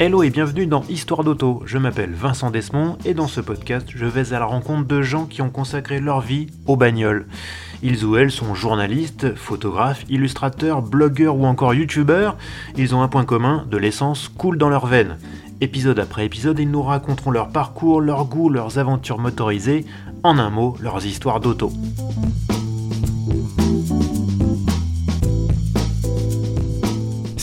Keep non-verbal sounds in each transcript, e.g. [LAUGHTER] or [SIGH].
Hello et bienvenue dans Histoire d'auto. Je m'appelle Vincent Desmond et dans ce podcast, je vais à la rencontre de gens qui ont consacré leur vie aux bagnoles. Ils ou elles sont journalistes, photographes, illustrateurs, blogueurs ou encore youtubeurs. Ils ont un point commun, de l'essence coule dans leurs veines. Épisode après épisode, ils nous raconteront leur parcours, leurs goûts, leurs aventures motorisées, en un mot, leurs histoires d'auto.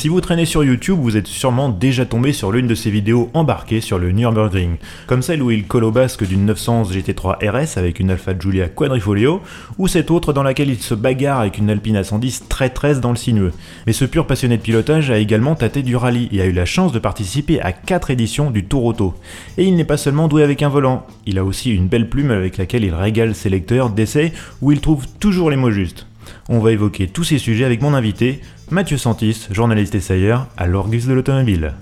Si vous traînez sur YouTube, vous êtes sûrement déjà tombé sur l'une de ces vidéos embarquées sur le Nürburgring, comme celle où il colle au basque d'une 911 GT3 RS avec une Alfa Giulia Quadrifoglio, ou cette autre dans laquelle il se bagarre avec une Alpine A110 très 13 dans le sinueux. Mais ce pur passionné de pilotage a également tâté du rallye et a eu la chance de participer à 4 éditions du Tour Auto. Et il n'est pas seulement doué avec un volant, il a aussi une belle plume avec laquelle il régale ses lecteurs d'essais où il trouve toujours les mots justes. On va évoquer tous ces sujets avec mon invité, Mathieu Santis, journaliste essayeur à l'Orgus de l'automobile.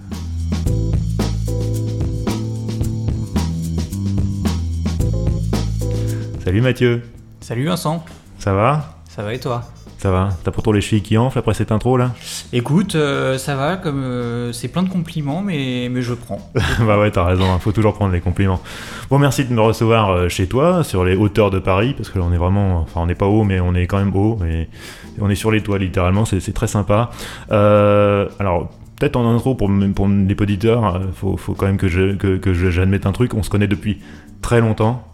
Salut Mathieu. Salut Vincent. Ça va? Ça va et toi? Ça va. T'as pourtant les chevilles qui enflent après cette intro là? Écoute, euh, ça va, comme euh, c'est plein de compliments, mais, mais je prends. [LAUGHS] bah ouais, t'as raison, hein, faut toujours prendre les compliments. Bon, merci de me recevoir euh, chez toi, sur les hauteurs de Paris, parce que là on est vraiment, enfin on n'est pas haut, mais on est quand même haut, et on est sur les toits littéralement, c'est très sympa. alors, peut-être en intro pour, pour les auditeurs, faut, faut quand même que j'admette je, que, que un truc, on se connaît depuis très longtemps.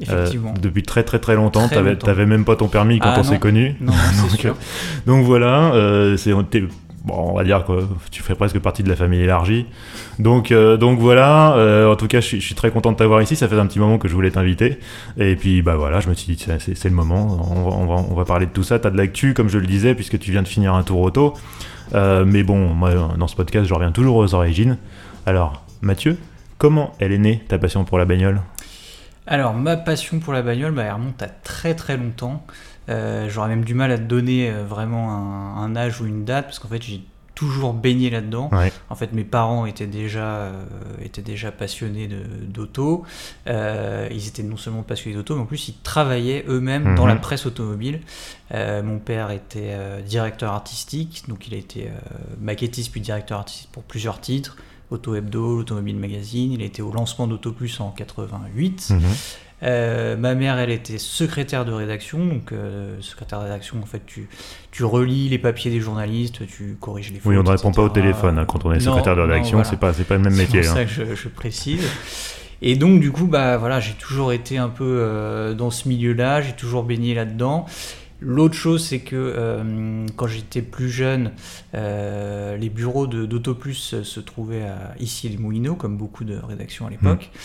Effectivement. depuis très très très longtemps. T'avais même pas ton permis quand ah, on s'est connu. Non, [LAUGHS] donc, sûr. donc voilà, euh, c'est bon, on va dire que tu fais presque partie de la famille élargie. Donc, euh, donc voilà, euh, en tout cas, je suis, très content de t'avoir ici. Ça fait un petit moment que je voulais t'inviter. Et puis, bah voilà, je me suis dit, c'est le moment. On va, on, va, parler de tout ça. Tu as de l'actu, comme je le disais, puisque tu viens de finir un tour auto. Euh, mais bon, moi, dans ce podcast, je reviens toujours aux origines. Alors, Mathieu, comment elle est née, ta passion pour la bagnole? Alors, ma passion pour la bagnole, bah, elle remonte à très très longtemps. Euh, j'aurais même du mal à te donner euh, vraiment un, âge ou une date, parce qu'en fait, j'ai toujours baigné là-dedans. En fait, mes parents étaient déjà, euh, étaient déjà passionnés d'auto. ils étaient non seulement passionnés d'auto, mais en plus, ils travaillaient eux-mêmes dans la mhm. presse automobile. mon père était directeur artistique, donc il a été maquettiste puis directeur artistique pour plusieurs titres. Auto Hebdo, l'Automobile Magazine. Il était au lancement d'Auto Plus en 88. Mhm. Euh, ma mère, elle était secrétaire de rédaction, donc euh, secrétaire de rédaction, en fait, tu, tu relis les papiers des journalistes, tu corriges les fautes. Oui, on ne répond pas au téléphone hein, quand on est secrétaire de rédaction, c'est pas, pas le même métier. C'est pour ça que je, précise. Et donc, du coup, bah voilà, j'ai toujours été un peu euh, dans ce milieu-là, j'ai toujours baigné là-dedans. L'autre chose, c'est que euh, quand j'étais plus jeune, euh, les bureaux d'Autoplus se trouvaient à, ici les Moulineaux, comme beaucoup de rédactions à l'époque. Mmh.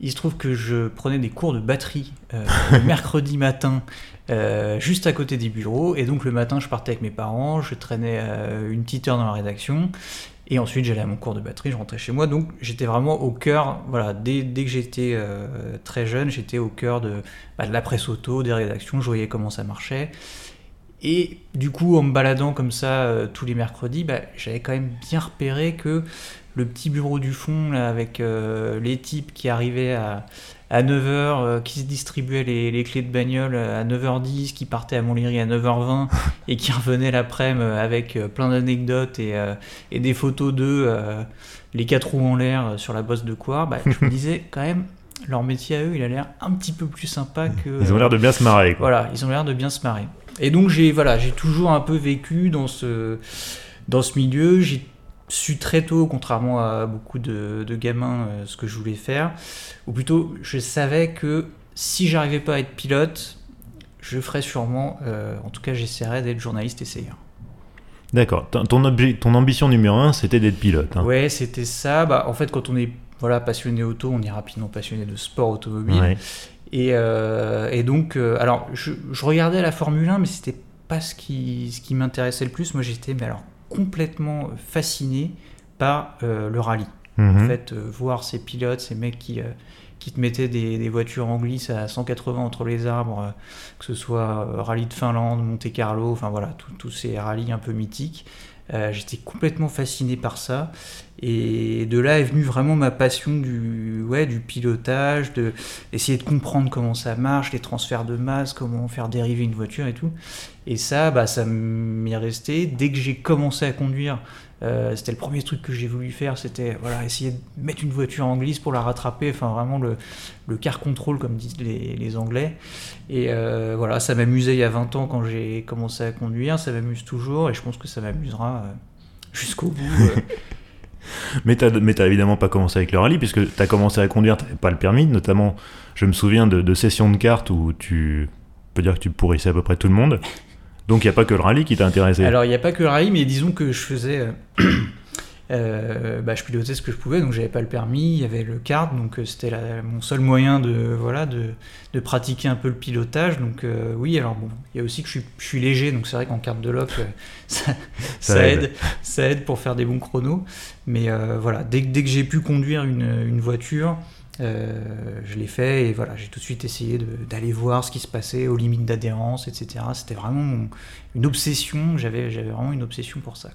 Il se trouve que je prenais des cours de batterie euh, le [LAUGHS] mercredi matin, juste à côté des bureaux. Et donc le matin, je partais avec mes parents, je traînais une petite heure dans la rédaction. Et ensuite, j'allais à mon cours de batterie, je rentrais chez moi. Donc, j'étais vraiment au cœur, voilà, dès, dès que j'étais euh, très jeune, j'étais au cœur de, bah, de, la presse auto, des rédactions, je voyais comment ça marchait. Et du coup, en me baladant comme ça euh, tous les mercredis, bah, j'avais quand même bien repéré que le petit bureau du fond, là, avec euh, les types qui arrivaient à, à 9h, euh, qui se distribuait les, clés de bagnole à 9h10, qui partait à Montlhéry à 9h20 [LAUGHS] et qui revenait l'après-midi avec plein d'anecdotes et, et, des photos d'eux, les quatre roues en l'air sur la bosse de quoi, bah, je me [LAUGHS] disais quand même, leur métier à eux, il a l'air un petit peu plus sympa que. Ils ont l'air de bien se marrer. Quoi. Voilà, ils ont l'air de bien se marrer. Et donc j'ai voilà, j'ai toujours un peu vécu dans ce dans ce milieu. J'ai su très tôt, contrairement à beaucoup de, gamins, euh, ce que je voulais faire. Ou plutôt, je savais que si j'arrivais pas à être pilote, je ferais sûrement, euh, en tout cas j'essaierais d'être journaliste essayeur. D'accord. Ton, ton ambition numéro un, c'était d'être pilote. Hein. Ouais, c'était ça. Bah, en fait, quand on est voilà, passionné auto, on est rapidement passionné de sport automobile. Et, euh, et, donc, alors, je, je, regardais la Formule 1, mais c'était pas ce qui, ce qui m'intéressait le plus. Moi, j'étais, mais alors, complètement fasciné par euh, le rallye. En mhm. fait, euh, voir ces pilotes, ces mecs qui, euh, qui te mettaient des, voitures en glisse à 180 entre les arbres, que ce soit rallye de Finlande, Monte Carlo, enfin voilà, tous ces rallyes un peu mythiques. J'étais complètement fasciné par ça. Et de là est venue vraiment ma passion du, ouais, du pilotage, de essayer de comprendre comment ça marche, les transferts de masse, comment faire dériver une voiture et tout. Et ça, bah, ça m'est resté. Dès que j'ai commencé à conduire, euh, c'était le premier truc que j'ai voulu faire, c'était voilà, essayer de mettre une voiture en glisse pour la rattraper, enfin vraiment le, car control comme disent les, Anglais. Et euh, voilà, ça m'amusait il y a 20 ans quand j'ai commencé à conduire, ça m'amuse toujours et je pense que ça m'amusera euh, jusqu'au bout. [LAUGHS] mais tu n'as évidemment pas commencé avec le rallye, puisque tu as commencé à conduire, tu pas le permis, notamment, je me souviens de, de sessions de cartes où tu peux dire que tu pourrissais à peu près tout le monde. Donc il n'y a pas que le rallye qui t'a intéressé Alors il n'y a pas que le rallye, mais disons que je faisais. Euh, [CLEARS THROAT] euh, bah, je pilotais ce que je pouvais, donc j'avais pas le permis, il y avait le kart, donc euh, c'était mon seul moyen de, voilà, de, de, pratiquer un peu le pilotage. Donc oui, alors bon, il y a aussi que je suis, je suis léger, donc c'est vrai qu'en carte de lock, [LAUGHS] ça, ça, aide. ça aide pour faire des bons chronos. Mais voilà, dès, dès que j'ai pu conduire une, une voiture, euh, je l'ai fait et voilà, j'ai tout de suite essayé d'aller voir ce qui se passait aux limites d'adhérence, etc. C'était vraiment une obsession, j'avais vraiment une obsession pour ça.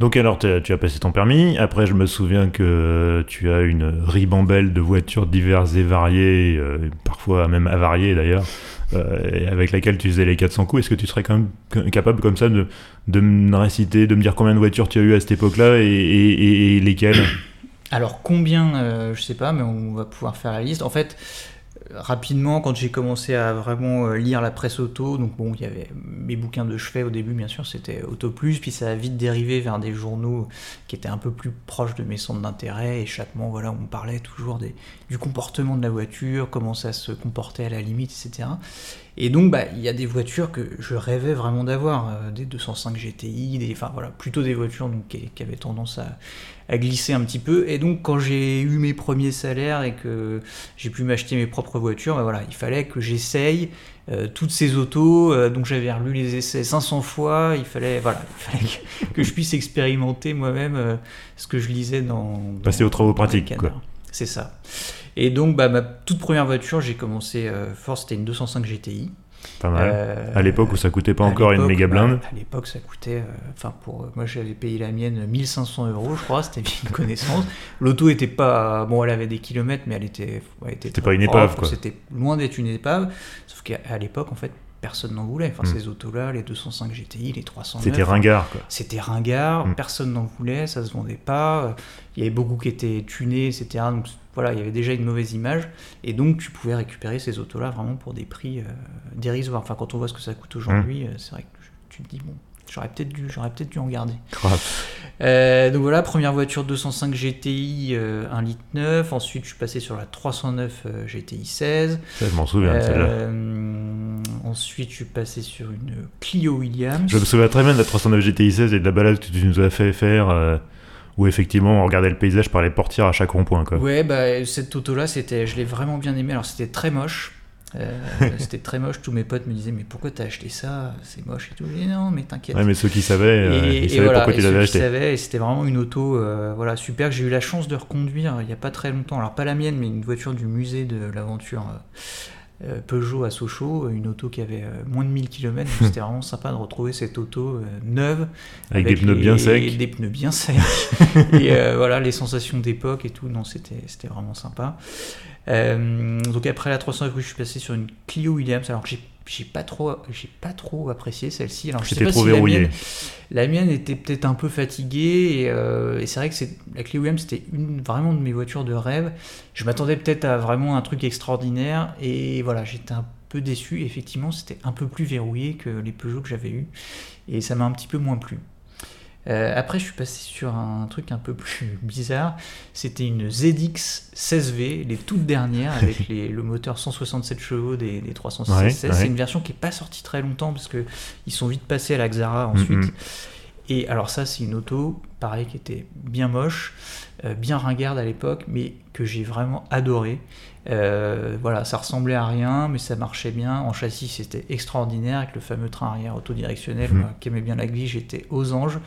Donc alors tu as passé ton permis, après je me souviens que tu as une ribambelle de voitures diverses et variées, euh, parfois même avariées d'ailleurs, euh, avec laquelle tu faisais les 400 coups. Est-ce que tu serais quand même capable comme ça de, me réciter, de me dire combien de voitures tu as eu à cette époque-là et lesquelles? Alors combien, euh, je sais pas, mais on va pouvoir faire la liste. En fait, rapidement, quand j'ai commencé à vraiment euh, lire la presse auto, donc bon, il y avait mes bouquins de chevet au début, bien sûr, c'était Auto Plus, puis ça a vite dérivé vers des journaux qui étaient un peu plus proches de mes centres d'intérêt, et chaque mois, voilà, on parlait toujours du comportement de la voiture, comment ça se comportait à la limite, etc. Et donc, bah, il y a des voitures que je rêvais vraiment d'avoir, euh, des 205 GTI, des, enfin voilà, plutôt des voitures donc, qui, avaient tendance à, à, glisser un petit peu. Et donc, quand j'ai eu mes premiers salaires et que j'ai pu m'acheter mes propres voitures, bah, voilà, il fallait que j'essaye euh, toutes ces autos. Euh, donc, j'avais relu les essais 500 fois. Il fallait, voilà, il fallait que, je puisse expérimenter moi-même ce que je lisais dans. Passer aux travaux pratiques, quoi. C'est ça. Et donc, bah, ma toute première voiture, j'ai commencé euh, fort, c'était une 205 GTI. Pas mal. Euh, à l'époque où ça coûtait pas encore une méga blinde. à l'époque, ça coûtait. Euh, enfin, pour moi, j'avais payé la mienne 1500 euros, je crois. C'était une connaissance. L'auto était pas. Bon, elle avait des kilomètres, mais elle était. c'était pas une épave, quoi. C'était loin d'être une épave. Sauf qu'à l'époque, en fait, personne n'en voulait. Enfin, hmm. ces autos-là, les 205 GTI, les 300. C'était ringard, quoi. C'était ringard, hmm. personne n'en voulait, ça se vendait pas. Il y avait beaucoup qui étaient tunés, etc. Donc voilà, il y avait déjà une mauvaise image. Et donc, tu pouvais récupérer ces autos-là vraiment pour des prix euh, dérisoires. Enfin, quand on voit ce que ça coûte aujourd'hui, hmm. euh, c'est vrai que tu te dis, bon, J'aurais peut-être dû, j'aurais peut-être dû en garder. Euh, donc voilà, première voiture 205 GTI 1 litre 9. Ensuite, je suis passé sur la 309 GTI 16. je m'en souviens celle-là. Ensuite, je suis passé sur une Clio Williams. Je me souviens très bien de la 309 GTI 16 et de la balade que tu nous as fait faire. Euh, où effectivement on regardait le paysage par les portières à chaque rond-point. Quoi. Ouais, bah, cette auto-là, c'était, je l'ai vraiment bien aimé. Alors c'était très moche. Euh, [LAUGHS] c'était très moche. Tous mes potes me disaient mais pourquoi t'as acheté ça? C'est moche et tout. Je dis non mais t'inquiète. Ouais, mais ceux qui savaient, euh, ils savaient pourquoi tu l'avais acheté. Savaient, et c'était vraiment une auto, voilà super que j'ai eu la chance de reconduire il n'y a pas très longtemps. Alors pas la mienne, mais une voiture du musée de l'aventure euh, Peugeot à Sochaux, une auto qui avait euh, moins de 1000 km. [LAUGHS] C'était vraiment sympa de retrouver cette auto euh, neuve. Avec, des pneus bien secs. Des pneus bien [LAUGHS] secs. et voilà, les sensations d'époque et tout, non, c'était vraiment sympa. Donc après la 300 je suis passé sur une Clio Williams, alors que j'ai j'ai pas trop j'ai pas trop apprécié celle-ci. Alors je sais pas trop si verrouillé. La mienne, la mienne était peut-être un peu fatiguée. Et, euh, et c'est vrai que c'est la Clio M c'était une vraiment de mes voitures de rêve. Je m'attendais peut-être à vraiment un truc extraordinaire. Et voilà j'étais un peu déçu. Effectivement c'était un peu plus verrouillé que les Peugeot que j'avais eu. Et ça m'a un petit peu moins plu euh, après, je suis passé sur un truc un peu plus [LAUGHS] bizarre. C'était une ZX 16V, les toutes dernières, avec [LAUGHS] le moteur 167 chevaux des, des 306 C'est une version qui n'est pas sortie très longtemps parce qu'ils sont vite passés à la Xara ensuite. Et alors ça, c'est une auto, pareil, qui était bien moche, bien ringarde à l'époque, mais que j'ai vraiment adoré. Euh, voilà, ça ressemblait à rien, mais ça marchait bien. En châssis, c'était extraordinaire avec le fameux train arrière autodirectionnel. Mmh. Moi, qui aimait bien la glisse, j'étais aux anges.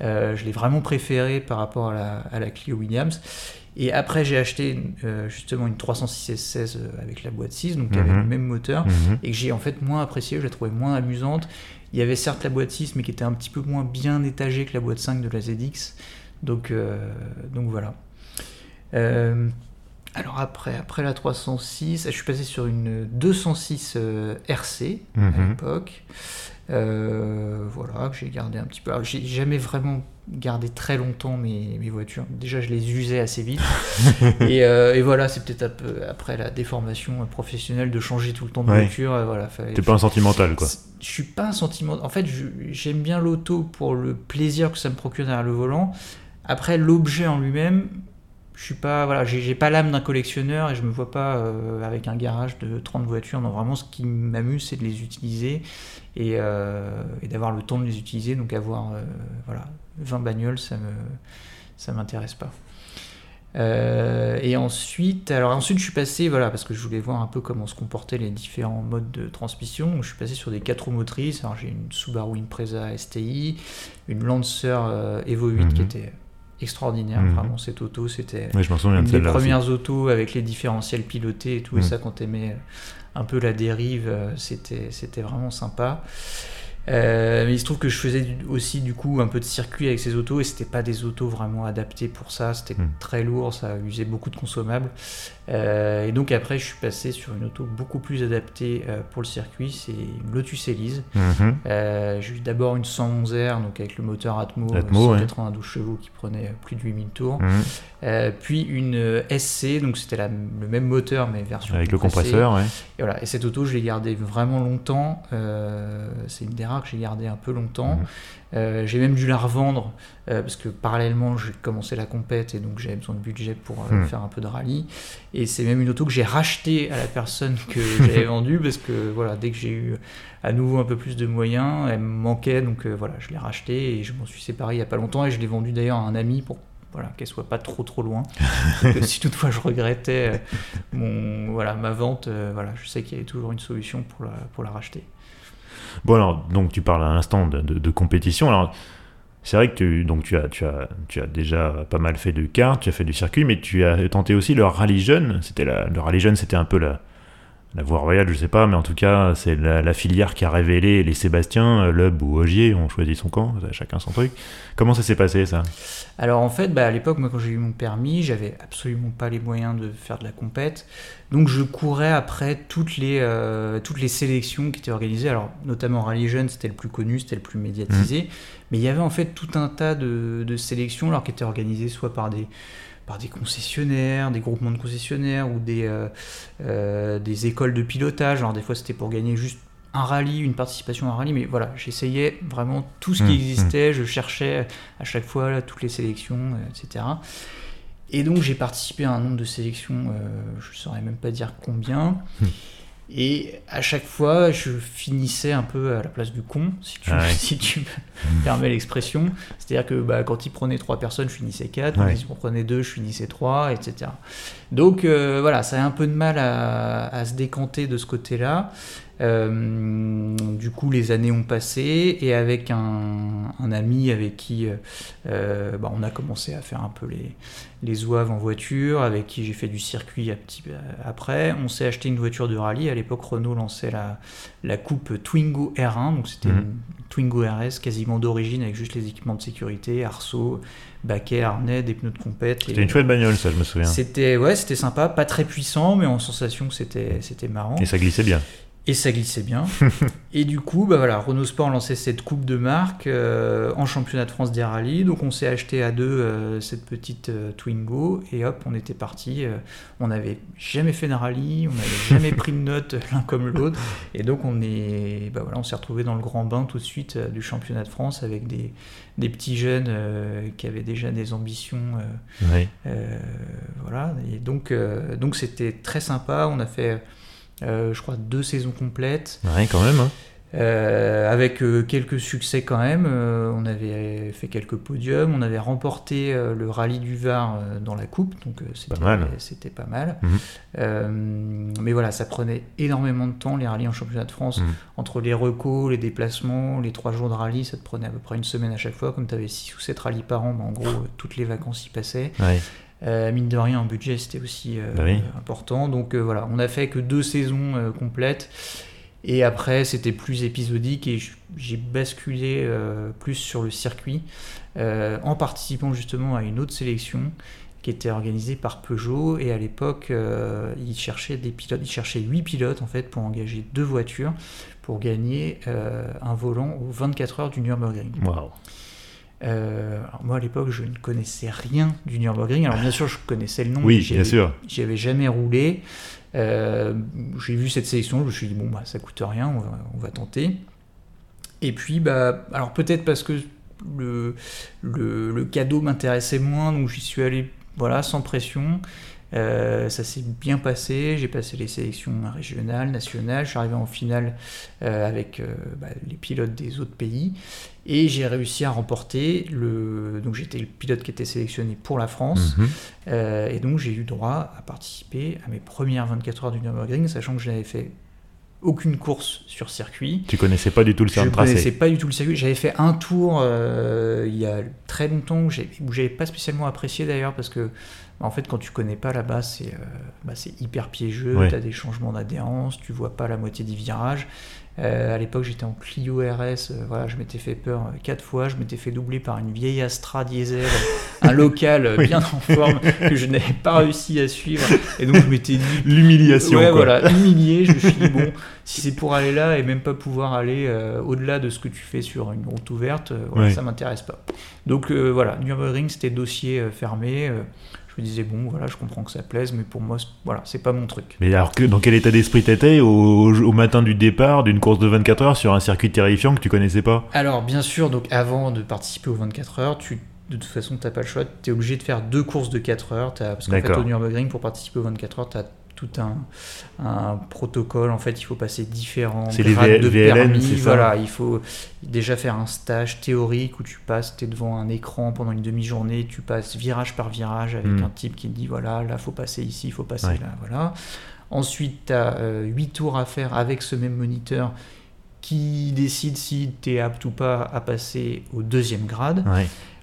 Euh, je l'ai vraiment préféré par rapport à la, Clio Williams. Et après, j'ai acheté euh, justement une 306 16 avec la boîte 6, donc avec mmh. le même moteur, mmh. et que j'ai en fait moins apprécié, je l'ai trouvé moins amusante. Il y avait certes la boîte 6, mais qui était un petit peu moins bien étagée que la boîte 5 de la ZX. Donc, donc voilà. alors après, après la 306, je suis passé sur une 206 RC à Mhm. l'époque. Euh, voilà, que j'ai gardé un petit peu. Alors, j'ai jamais vraiment gardé très longtemps mes, mes voitures. Déjà, je les usais assez vite. [LAUGHS] et, euh, et voilà, c'est peut-être après la déformation professionnelle de changer tout le temps de Ouais. voiture. euh, Voilà, T'es pas un sentimental, quoi. je suis pas un sentiment. En fait, j'aime bien l'auto pour le plaisir que ça me procure derrière le volant. Après, l'objet en lui-même, je suis pas. Voilà, j'ai pas l'âme d'un collectionneur et je me vois pas euh, avec un garage de 30 voitures. Non, vraiment, ce qui m'amuse, c'est de les utiliser et, euh, et d'avoir le temps de les utiliser. Donc, avoir euh, voilà, 20 bagnoles, ça me ça m'intéresse pas. Euh, et ensuite, alors ensuite je suis passé, voilà, parce que je voulais voir un peu comment se comportaient les différents modes de transmission. Donc, je suis passé sur des 4 roues motrices. Alors j'ai une Subaru Impreza STI, une Lancer euh, Evo 8 qui Mhm. était extraordinaire. Mhm. Vraiment, cette auto, c'était aussi. premières autos avec les différentiels pilotés et tout. Et Mhm. ça, quand t'aimais un peu la dérive, euh, c'était c'était vraiment sympa. Euh, mais il se trouve que je faisais du- aussi du coup un peu de circuit avec ces autos et c'était pas des autos vraiment adaptées pour ça, c'était Mm. très lourd, ça usait beaucoup de consommables. Euh, et donc après je suis passé sur une auto beaucoup plus adaptée euh, pour le circuit, c'est une Lotus Elise. Mhm. J'ai eu d'abord une 111R donc avec le moteur Atmo, Atmo, ouais. 192 chevaux qui prenait plus de 8000 tours. Mhm. Puis une SC, donc c'était le même moteur mais version Avec le compresseur, ouais. Et voilà, et cette auto, je l'ai gardée vraiment longtemps. C'est une des rares que j'ai gardée un peu longtemps. Mhm. Euh, j'ai même dû la revendre euh, parce que parallèlement, j'ai commencé la compète et donc j'avais besoin de budget pour euh, Mhm. faire un peu de rallye. Et c'est même une auto que j'ai rachetée à la personne que [LAUGHS] j'avais vendue parce que voilà, dès que j'ai eu à nouveau un peu plus de moyens, elle me manquait. Donc voilà, je l'ai rachetée et je m'en suis séparé il y a pas longtemps et je l'ai vendue d'ailleurs à un ami pour voilà, qu'elle soit pas trop trop loin. [LAUGHS] Si toutefois je regrettais mon, voilà, ma vente, voilà, je sais qu'il y avait toujours une solution pour la, pour la racheter. Bon alors, donc tu parles à l'instant de, compétition. Alors, c'est vrai que tu, donc tu as, tu as, tu as déjà pas mal fait de kart, tu as fait du circuit, mais tu as tenté aussi le rallye jeune. C'était le rallye jeune, c'était un peu la, la voie royale, je sais pas, mais en tout cas, c'est la, la filière qui a révélé les Sébastien, euh, Loeb ou Ogier ont choisi son camp, chacun son truc. Comment ça s'est passé ça? Alors en fait, bah, à l'époque, moi quand j'ai eu mon permis, j'avais absolument pas les moyens de faire de la compète. Donc je courais après toutes les, euh, toutes les sélections qui étaient organisées. Alors notamment Rallye Jeune, c'était le plus connu, c'était le plus médiatisé. Mais il y avait en fait tout un tas de, de sélections alors, qui étaient organisées soit par des, par des concessionnaires, des groupements de concessionnaires ou des, euh, euh, des écoles de pilotage. Alors des fois c'était pour gagner juste un rallye, une participation à un rallye, mais voilà, j'essayais vraiment tout ce qui Mmh, existait, je cherchais à chaque fois là, toutes les sélections, euh, etc. Et donc j'ai participé à un nombre de sélections, euh, je ne saurais même pas dire combien. Mmh. Et à chaque fois, je finissais un peu à la place du con, si tu, Ah ouais. [LAUGHS] si tu me permets l'expression. C'est-à-dire que bah, quand il prenait trois personnes, je finissais quatre. Quand Ouais. il en prenait deux, je finissais trois, etc. Donc euh, voilà, ça a un peu de mal à, à se décanter de ce côté-là. Euh, du coup, les années ont passé et avec un, un ami avec qui euh, euh, bah, on a commencé à faire un peu les, les zouaves en voiture, avec qui j'ai fait du circuit à petit, après. On s'est acheté une voiture de rallye. À l'époque, Renault lançait la, la coupe Twingo R1, donc c'était Mhm. une Twingo RS quasiment d'origine avec juste les équipements de sécurité, arceaux, baquet, harnais, des pneus de compète. C'était une chouette bagnole, ça, je me souviens. C'était ouais, c'était sympa, pas très puissant, mais en sensation c'était c'était marrant. Et ça glissait bien. Et ça glissait bien. [LAUGHS] et du coup, bah voilà, Renault Sport lançait cette coupe de marque euh, en championnat de France des rallyes. Donc on s'est acheté à deux euh, cette petite euh, Twingo et hop, on était parti. on n'avait jamais fait de rallye, on n'avait [LAUGHS] jamais pris de notes l'un comme l'autre. Et donc on est, bah voilà, on s'est retrouvé dans le grand bain tout de suite du championnat de France avec des, des petits jeunes qui avaient déjà des ambitions. voilà, et donc donc c'était très sympa. On a fait, je crois, deux saisons complètes, Ouais, quand même. hein. euh, avec euh, quelques succès quand même. Euh, on avait fait quelques podiums, on avait remporté euh, le rallye du Var euh, dans la coupe, donc euh, c'était Pas mal. c'était pas mal. Mhm. Euh, mais voilà, ça prenait énormément de temps les rallyes en championnat de France. Mhm. Entre les recos, les déplacements, les trois jours de rallye, ça te prenait à peu près une semaine à chaque fois. Comme tu avais 6 ou 7 rallyes par an, bah, en gros, euh, toutes les vacances y passaient. Ouais. Euh, mine de rien, en budget, c'était aussi euh, Bah oui. important. Donc euh, voilà, on a fait que deux saisons complètes. Et après, c'était plus épisodique et j'ai basculé plus sur le circuit en participant justement à une autre sélection qui était organisée par Peugeot. Et à l'époque, ils cherchaient des pilotes, ils cherchaient 8 pilotes en fait pour engager deux voitures pour gagner un volant aux 24 heures du Nürburgring. Waouh! moi à l'époque je ne connaissais rien du Nürburgring. Alors bien sûr je connaissais le nom. Oui, bien sûr. J'y avais jamais roulé. Euh, j'ai vu cette sélection, je me suis dit, bon, bah, ça coûte rien, on va, tenter. Et puis, bah, alors peut-être parce que le, le, cadeau m'intéressait moins, donc j'y suis allé voilà, sans pression. Euh, ça s'est bien passé, j'ai passé les sélections régionales, nationales, je suis arrivé en finale euh, avec bah, les pilotes des autres pays et j'ai réussi à remporter le. Donc j'étais le pilote qui était sélectionné pour la France mhm. euh, et donc j'ai eu droit à participer à mes premières 24 heures du Nürburgring, sachant que je n'avais fait aucune course sur circuit. Tu connaissais pas du tout le tracé Je connaissais pas du tout le circuit. J'avais fait un tour il y a très longtemps où j'avais pas spécialement apprécié d'ailleurs parce que en fait, quand tu connais pas là-bas, c'est euh, bah, hyper piégeux, tu as des changements d'adhérence, tu vois pas la moitié des virages. Euh, à l'époque, j'étais en Clio RS, euh, voilà, je m'étais fait peur quatre fois, je m'étais fait doubler par une vieille Astra diesel, [LAUGHS] un local bien en forme que je n'avais pas réussi à suivre. Et donc, je m'étais dit. [LAUGHS] L'humiliation. Ouais, voilà, [LAUGHS] humilié. Je me suis dit, bon, si c'est pour aller là et même pas pouvoir aller au-delà de ce que tu fais sur une route ouverte, voilà, ça m'intéresse pas. Donc, voilà, Nürburgring, c'était dossier fermé me disais bon voilà je comprends que ça plaise mais pour moi voilà c'est pas mon truc. Mais alors que dans quel état d'esprit t'étais au, au matin du départ d'une course de 24 heures sur un circuit terrifiant que tu connaissais pas? Alors bien sûr donc avant de participer aux 24 heures tu de toute façon, tu n'as pas le choix. Tu es obligé de faire deux courses de 4 heures. As, parce qu'en fait, au Nürburgring, pour participer aux 24 heures, tu as tout un, un, protocole. En fait, il faut passer différents grades de permis. Voilà, il faut déjà faire un stage théorique où tu passes, tu es devant un écran pendant une demi-journée, tu passes virage par virage avec hmm. un type qui te dit voilà, là, faut passer ici, il faut passer là. Voilà. Ensuite, tu as 8 tours à faire avec ce même moniteur qui décide si tu es apte ou pas à passer au deuxième grade.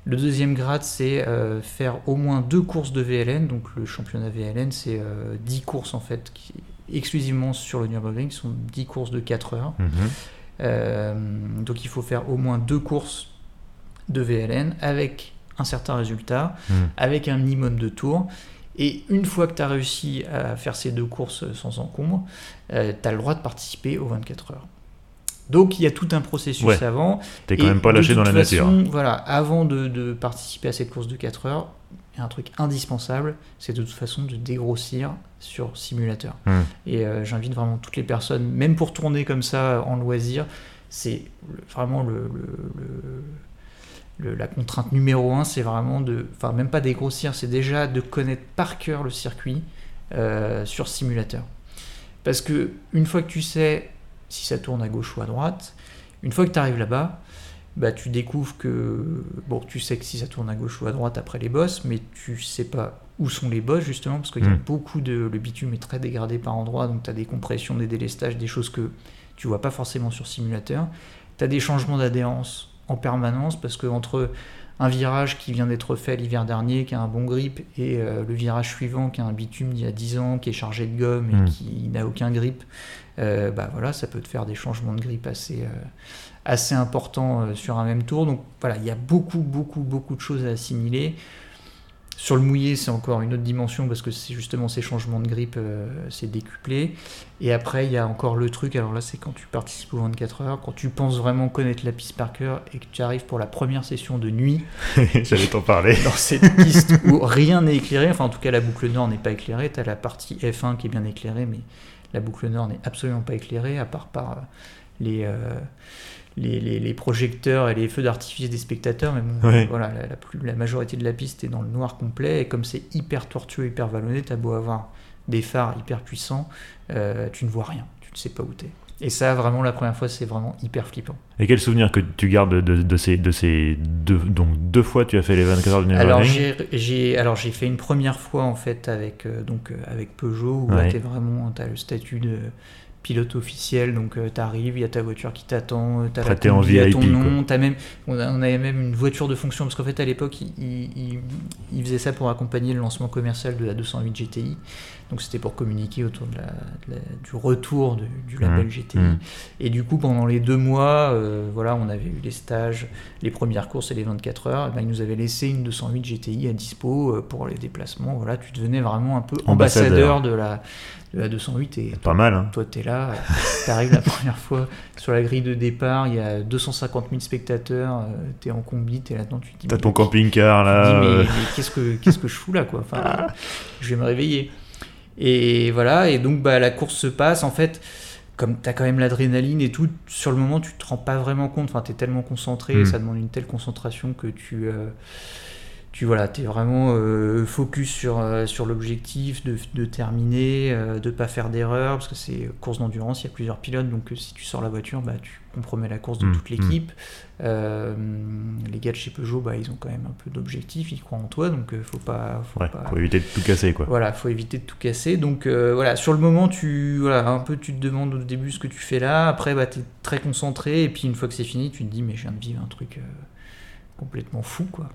Le deuxième grade, c'est euh, faire au moins deux courses de VLN. Donc le championnat VLN, c'est 10 euh, courses en fait, qui, exclusivement sur le Nürburgring, qui sont 10 courses de 4 heures. Mhm. Euh, donc il faut faire au moins deux courses de VLN avec un certain résultat, mhm. avec un minimum de tours. Et une fois que tu as réussi à faire ces deux courses sans encombre, tu as le droit de participer aux 24 heures. Donc il y a tout un processus avant. T'es quand même pas lâché dans la nature. Voilà, avant de, participer à cette course de 4 heures, il y a un truc indispensable, c'est de toute façon de dégrossir sur simulateur. Hmm. Et euh, j'invite vraiment toutes les personnes, même pour tourner comme ça en loisir, c'est vraiment le, la contrainte numéro un, c'est vraiment de, enfin même pas dégrossir, c'est déjà de connaître par cœur le circuit euh, sur simulateur. Parce que une fois que tu sais si ça tourne à gauche ou à droite. Une fois que tu arrives là-bas, bah, tu découvres que bon, tu sais que si ça tourne à gauche ou à droite après les bosses, mais tu sais pas où sont les bosses justement, parce qu'il y a hmm. beaucoup de. Le bitume est très dégradé par endroits, donc tu as des compressions, des délestages, des choses que tu vois pas forcément sur simulateur. Tu as des changements d'adhérence en permanence, parce que entre un virage qui vient d'être fait l'hiver dernier, qui a un bon grip, et euh, le virage suivant qui a un bitume d'il y a 10 ans, qui est chargé de gomme et hmm. qui n'a aucun grip, euh, bah voilà, ça peut te faire des changements de grip assez, euh, assez importants sur un même tour. Donc voilà, il y a beaucoup, beaucoup, beaucoup de choses à assimiler. Sur le mouillé, c'est encore une autre dimension parce que c'est justement ces changements de grippe, euh, c'est décuplé. Et après, il y a encore le truc, alors là, c'est quand tu participes aux 24 heures, quand tu penses vraiment connaître la piste par cœur et que tu arrives pour la première session de nuit. [LAUGHS] J'allais t'en parler. Dans cette piste où rien n'est éclairé, enfin en tout cas la boucle nord n'est pas éclairée, tu as la partie F1 qui est bien éclairée, mais la boucle nord n'est absolument pas éclairée, à part par euh, les. Euh, les, projecteurs et les feux d'artifice des spectateurs, mais voilà, la, plus, la majorité de la piste est dans le noir complet, et comme c'est hyper tortueux, hyper vallonné, t'as beau avoir des phares hyper puissants, euh, tu ne vois rien, tu ne sais pas où t'es. Et ça, vraiment, la première fois, c'est vraiment hyper flippant. Et quel souvenir que tu gardes de, ces, de ces deux, donc deux fois tu as fait les 24 heures du j'ai alors j'ai fait une première fois en fait avec euh, donc euh, avec Peugeot où tu es vraiment as le statut de pilote officiel, donc tu t'arrives, il y a ta voiture qui t'attend, t'as la en VIP, ton nom, as même, on, avait même une voiture de fonction, parce qu'en fait à l'époque, il, il, faisait ça pour accompagner le lancement commercial de la 208 GTI. Donc c'était pour communiquer autour de la, du retour du label mmh. GTI. Mmh. Et du coup, pendant les deux mois, euh, voilà, on avait eu les stages, les premières courses et les 24 heures. Et ben, ils nous avaient laissé une 208 GTI à dispo euh, pour les déplacements. Voilà, tu devenais vraiment un peu ambassadeur, de la, de la 208. Et pas mal. Hein. Toi, tu es là, tu arrives la [LAUGHS] première fois sur la grille de départ, il y a 250 000 spectateurs, euh, tu es en combi, tu es là-dedans, tu te dis. T'as ton camping-car là. mais, qu'est-ce que qu'est-ce que je fous là, quoi? Enfin, [LAUGHS] Je vais me réveiller. Et voilà, et donc bah, la course se passe. En fait, comme tu as quand même l'adrénaline et tout, sur le moment, tu te rends pas vraiment compte. Enfin, tu es tellement concentré, mm. ça demande une telle concentration que tu. Euh, tu voilà, es vraiment euh, focus sur, euh, sur l'objectif de, de, terminer, euh, de pas faire d'erreur, parce que c'est course d'endurance, il y a plusieurs pilotes, donc si tu sors la voiture, bah, tu compromets la course de mmh, toute l'équipe. Mmh. les gars de chez Peugeot, bah, ils ont quand même un peu d'objectif, ils croient en toi, donc faut pas... Faut, faut éviter de tout casser, quoi. Voilà, faut éviter de tout casser. Donc voilà, sur le moment, tu, voilà, un peu, tu te demandes au début ce que tu fais là, après, bah, tu es très concentré, et puis une fois que c'est fini, tu te dis, mais je viens de vivre un truc complètement fou, quoi.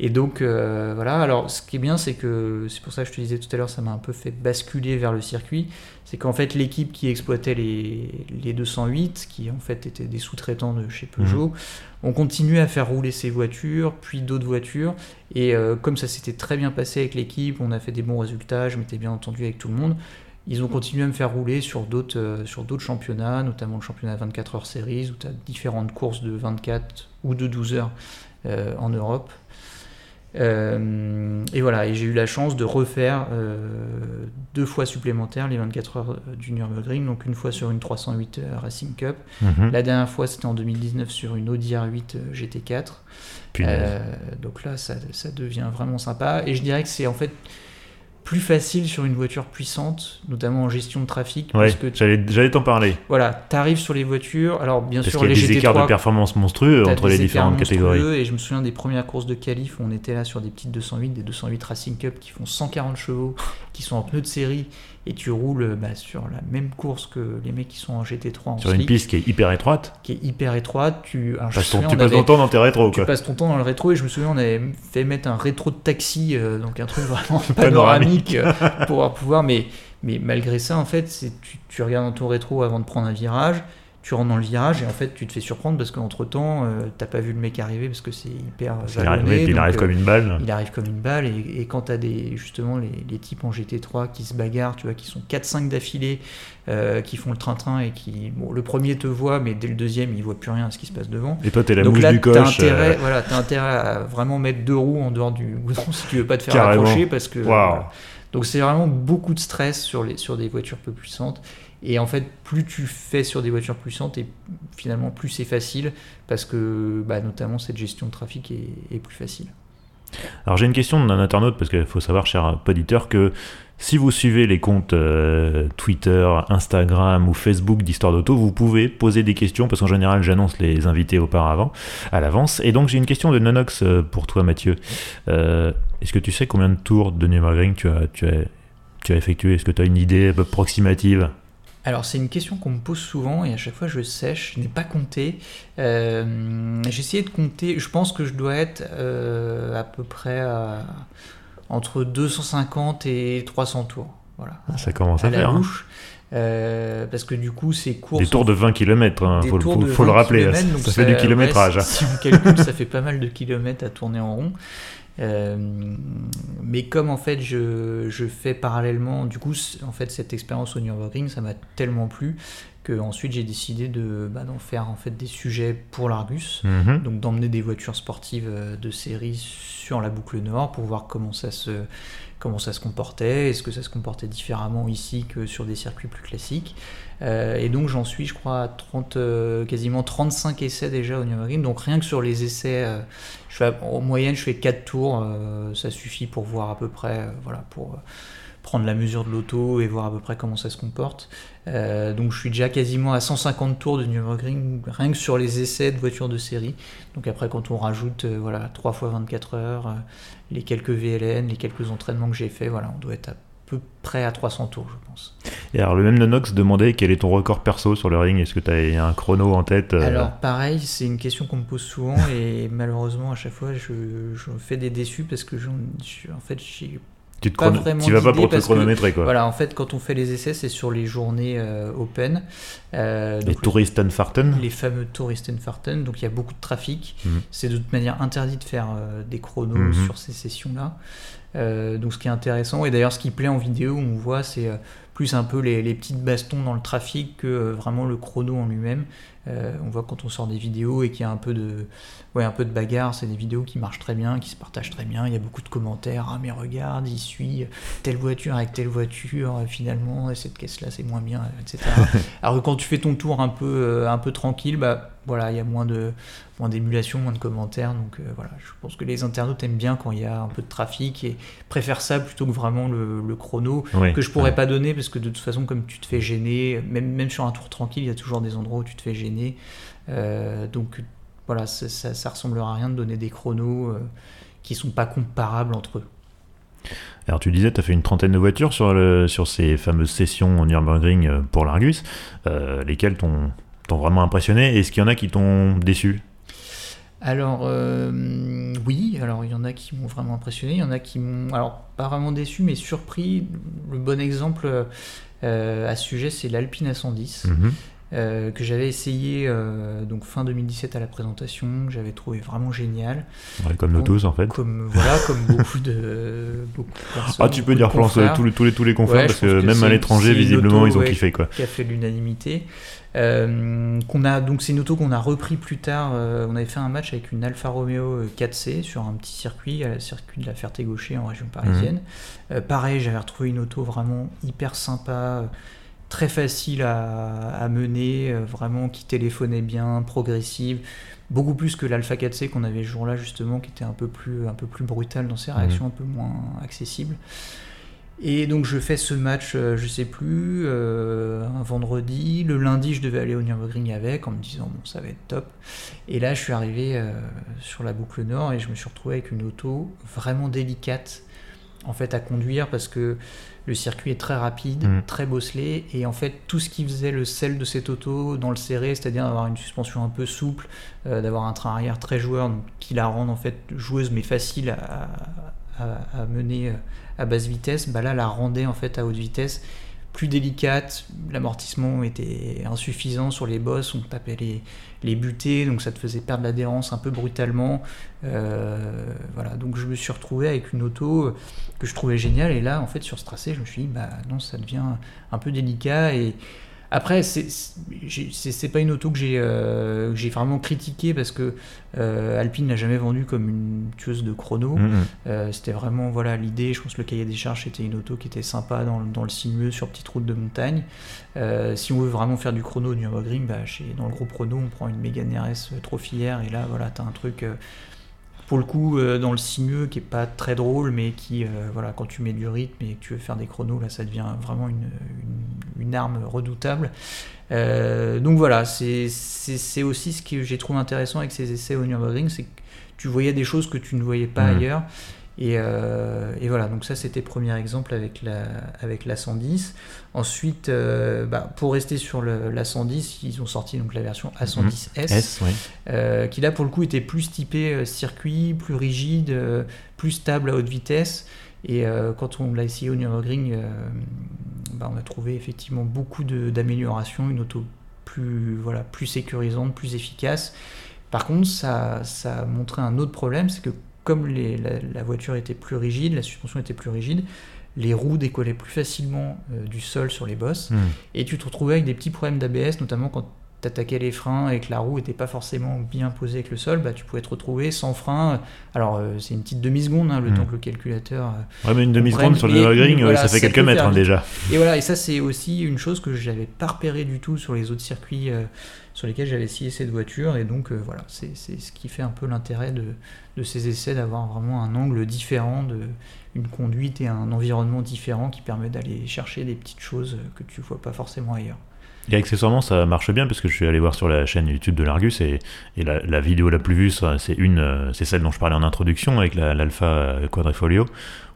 Et donc, euh, voilà. Alors, ce qui est bien, c'est que, c'est pour ça que je te disais tout à l'heure, ça m'a un peu fait basculer vers le circuit. C'est qu'en fait, l'équipe qui exploitait les, les, 208, qui en fait étaient des sous-traitants de chez Peugeot, mhm. ont continué à faire rouler ces voitures, puis d'autres voitures. Et euh, comme ça s'était très bien passé avec l'équipe, on a fait des bons résultats, je m'étais bien entendu avec tout le monde. Ils ont continué à me faire rouler sur d'autres, euh, sur d'autres championnats, notamment le championnat 24 heures séries, où tu as différentes courses de 24 ou de 12 heures en Europe. Euh, et voilà, et j'ai eu la chance de refaire euh, deux fois supplémentaires les 24 heures du Nürburgring, donc une fois sur une 308 Racing Cup. Mhm. La dernière fois, c'était en 2019 sur une Audi R8 GT4. Euh, donc là, ça, ça, devient vraiment sympa. Et je dirais que c'est en fait plus facile sur une voiture puissante, notamment en gestion de trafic. Ouais, j'allais t'en parler. Voilà, tu arrives sur les voitures, alors bien sûr, les des écarts de performance monstrueux entre les différentes catégories. Et je me souviens des premières courses de qualif où on était là sur des petites 208, des 208 Racing Cup qui font 140 chevaux, qui sont en pneus de série et tu roules bah, sur la même course que les mecs qui sont en GT3 en Sur une piste qui est hyper étroite Qui est hyper étroite. Tu, passes ton, tu passes ton temps dans tes rétros. Tu passes ton temps dans le rétro et je me souviens, on avait fait mettre un rétro de taxi, euh, donc un truc [LAUGHS] vraiment panoramique euh, pour pouvoir. Mais, mais malgré ça, en fait, tu, tu regardes dans ton rétro avant de prendre un virage tu rentres dans le virage et en fait tu te fais surprendre parce qu'entre temps euh, t'as pas vu le mec arriver parce que c'est hyper il arrive, il arrive comme une balle. il arrive comme une balle et, et quand t'as des justement les, les, types en GT3 qui se bagarrent tu vois qui sont 4-5 d'affilée euh, qui font le train-train et qui bon, le premier te voit mais dès le deuxième il voit plus rien à ce qui se passe devant. Et toi t'es la Donc là, du coche as intérêt, euh. voilà, as intérêt à vraiment mettre deux roues en dehors du goudron [LAUGHS] si tu veux pas te faire accrocher parce que donc c'est vraiment beaucoup de stress sur, les, sur des voitures peu puissantes et en fait, plus tu fais sur des voitures puissantes, et finalement plus c'est facile, parce que bah, notamment cette gestion de trafic est, plus facile. Alors j'ai une question d'un internaute, parce qu'il faut savoir, cher auditeur, que si vous suivez les comptes euh, Twitter, Instagram ou Facebook d'Histoire d'Auto, vous pouvez poser des questions, parce qu'en général j'annonce les invités auparavant, à l'avance. Et donc j'ai une question de Nonox euh, pour toi Mathieu. Euh, est-ce que tu sais combien de tours de Nürburgring tu as, tu as, tu as effectué? Est-ce que tu as une idée approximative? Alors c'est une question qu'on me pose souvent et à chaque fois je sèche, je n'ai pas compté. Euh, j'ai essayé de compter, je pense que je dois être euh, à peu près entre 250 et 300 tours. Voilà. Ah, ça commence à, faire. Hein. Euh, parce que du coup, c'est court. Des tours de 20 km, il faut, le rappeler. ça, fait du kilométrage. si on calcule, ça fait pas mal de kilomètres à tourner en rond. Euh, mais comme en fait je, je, fais parallèlement, du coup en fait cette expérience au Nürburgring ça m'a tellement plu que ensuite j'ai décidé de bah, d'en faire en fait des sujets pour l'Argus, mhm. donc d'emmener des voitures sportives euh, de série sur la boucle nord pour voir comment ça se comment ça se comportait, est-ce que ça se comportait différemment ici que sur des circuits plus classiques? Euh, et donc j'en suis, je crois, à 30, euh, quasiment 35 essais déjà au Nürburgring. Donc rien que sur les essais, euh, en moyenne, je fais 4 tours, ça suffit pour voir à peu près, voilà, pour prendre la mesure de l'auto et voir à peu près comment ça se comporte. donc je suis déjà quasiment à 150 tours de Nürburgring, rien que sur les essais de voitures de série. Donc après quand on rajoute voilà 3 fois 24 heures, les quelques VLN, les quelques entraînements que j'ai fait, voilà, on doit être à peu près à 300 tours je pense. Et alors, le même Nonox demandait quel est ton record perso sur le ring. Est-ce que tu as un chrono en tête euh Alors, pareil, c'est une question qu'on me pose souvent [LAUGHS] et malheureusement, à chaque fois, je, je fais des déçus parce que en fait, j'ai tu te pas tu vas pas pour te chronométrer quoi. Voilà, en fait, quand on fait les essais, c'est sur les journées euh, open. Euh, les Touristenfahrten Les fameux Touristenfahrten. Donc il y a beaucoup de trafic. Mhm. C'est de toute manière interdit de faire euh, des chronos mhm. sur ces sessions-là. Donc ce qui est intéressant, et d'ailleurs ce qui plaît en vidéo, on voit, c'est plus un peu les, les, petites bastons dans le trafic que vraiment le chrono en lui-même. on voit quand on sort des vidéos et qu'il y a un peu de, ouais, un peu de bagarre, c'est des vidéos qui marchent très bien, qui se partagent très bien, il y a beaucoup de commentaires, ah mais regarde, il suit telle voiture avec telle voiture, finalement, cette caisse-là c'est moins bien, etc. [LAUGHS] Alors quand tu fais ton tour un peu, euh, un peu tranquille, bah voilà, il y a moins de moins d'émulation, moins de commentaires, donc euh, voilà, je pense que les internautes aiment bien quand il y a un peu de trafic et préfèrent ça plutôt que vraiment le, chrono, que je pourrais pas donner parce que de toute façon, comme tu te fais gêner, même, même sur un tour tranquille, il y a toujours des endroits où tu te fais gêner, euh, donc voilà, ça, ça, ressemblera à rien de donner des chronos euh, qui sont pas comparables entre eux. Alors tu disais, tu as fait une trentaine de voitures sur, le, sur ces fameuses sessions en Nürburgring euh, pour l'Argus, lesquelles t'ont vraiment impressionné. Est-ce qu'il y en a qui t'ont déçu? Alors oui, alors il y en a qui m'ont vraiment impressionné, il y en a qui m'ont, alors pas vraiment déçu, mais surpris. Le bon exemple à ce sujet, c'est l'Alpine A110. Euh, que j'avais essayé euh, donc fin 2017 à la présentation, que j'avais trouvé vraiment génial. comme nous tous en fait. Comme voilà, comme [LAUGHS] beaucoup de beaucoup personnes. Ah, tu peux dire pour tous les tous les tous les confrères parce que, même à l'étranger visiblement ils ont kiffé quoi. Qui a fait l'unanimité. Euh, qu'on a donc c'est une auto qu'on a repris plus tard. on avait fait un match avec une Alfa Romeo 4C sur un petit circuit, à circuit de la Ferté-Gaucher en région parisienne. Mhm. pareil, j'avais retrouvé une auto vraiment hyper sympa très facile à, mener, euh, vraiment qui téléphonait bien, progressive, beaucoup plus que l'Alpha 4C qu'on avait ce jour-là justement, qui était un peu plus, un peu plus brutal dans ses réactions, mhm. un peu moins accessible. Et donc je fais ce match, euh, je sais plus, euh, un vendredi. Le lundi, je devais aller au Nürburgring avec, en me disant bon, ça va être top. Et là, je suis arrivé sur la boucle nord et je me suis retrouvé avec une auto vraiment délicate, en fait, à conduire parce que le circuit est très rapide, mm. très bosselé, et en fait tout ce qui faisait le sel de cette auto dans le serré, c'est-à-dire d'avoir une suspension un peu souple, euh, d'avoir un train arrière très joueur, qui la rende en fait joueuse mais facile à, mener euh, à basse vitesse, bah là la rendait en fait à haute vitesse plus délicate, l'amortissement était insuffisant sur les bosses, on tapait les, les butées, donc ça te faisait perdre l'adhérence un peu brutalement. Euh, voilà, donc je me suis retrouvé avec une auto que je trouvais géniale, et là, en fait, sur ce tracé, je me suis dit, bah non, ça devient un peu délicat, et après, c'est pas une auto que j'ai euh, vraiment critiqué parce que euh, Alpine n'a jamais vendu comme une tueuse de chrono. Mm-hmm. Euh, c'était vraiment voilà l'idée. Je pense que le cahier des charges c'était une auto qui était sympa dans, dans, le sinueux sur petite route de montagne. si on veut vraiment faire du chrono du Nürburgring, bah, chez, dans le groupe chrono, on prend une Mégane RS trophière et là voilà, t'as un truc pour le coup euh, dans le sinueux qui est pas très drôle mais qui euh, voilà quand tu mets du rythme et que tu veux faire des chronos là ça devient vraiment une, une, arme redoutable euh, donc voilà c'est aussi ce que j'ai trouvé intéressant avec ces essais au Nürburgring c'est que tu voyais des choses que tu ne voyais pas mmh. ailleurs euh, et, voilà, donc ça c'était le premier exemple avec la, avec la 110. Ensuite, euh, bah, pour rester sur la 110, ils ont sorti donc la version A110S, mhm. euh, qui là pour le coup était plus typé circuit, plus rigide, plus stable à haute vitesse. Et quand on l'a essayé au Nürburgring, bah, on a trouvé effectivement beaucoup d'améliorations, une auto plus, voilà, plus sécurisante, plus efficace. Par contre, ça, ça a montré un autre problème, c'est que comme la, voiture était plus rigide, la suspension était plus rigide, les roues décollaient plus facilement euh, du sol sur les bosses, hmm. et tu te retrouvais avec des petits problèmes d'ABS, notamment quand tu attaquais les freins et que la roue n'était pas forcément bien posée avec le sol, bah, tu pouvais te retrouver sans frein. Alors, euh, c'est une petite demi-seconde, hein, le hmm. temps que le calculateur. Euh, ouais, mais une demi-seconde sur le ring, ça fait quelques mètres hein, déjà. Et voilà, et ça, c'est aussi une chose que je n'avais pas repéré du tout sur les autres circuits sur lesquels j'avais essayé cette voiture. Et donc, voilà, c'est ce qui fait un peu l'intérêt de, de ces essais d'avoir vraiment un angle différent, de, une conduite et un environnement différent qui permet d'aller chercher des petites choses que tu vois pas forcément ailleurs. Et accessoirement, ça marche bien parce que je suis allé voir sur la chaîne YouTube de l'Argus et, et la, vidéo la plus vue, c'est une, euh, c'est celle dont je parlais en introduction avec la- l'Alpha Quadrifolio,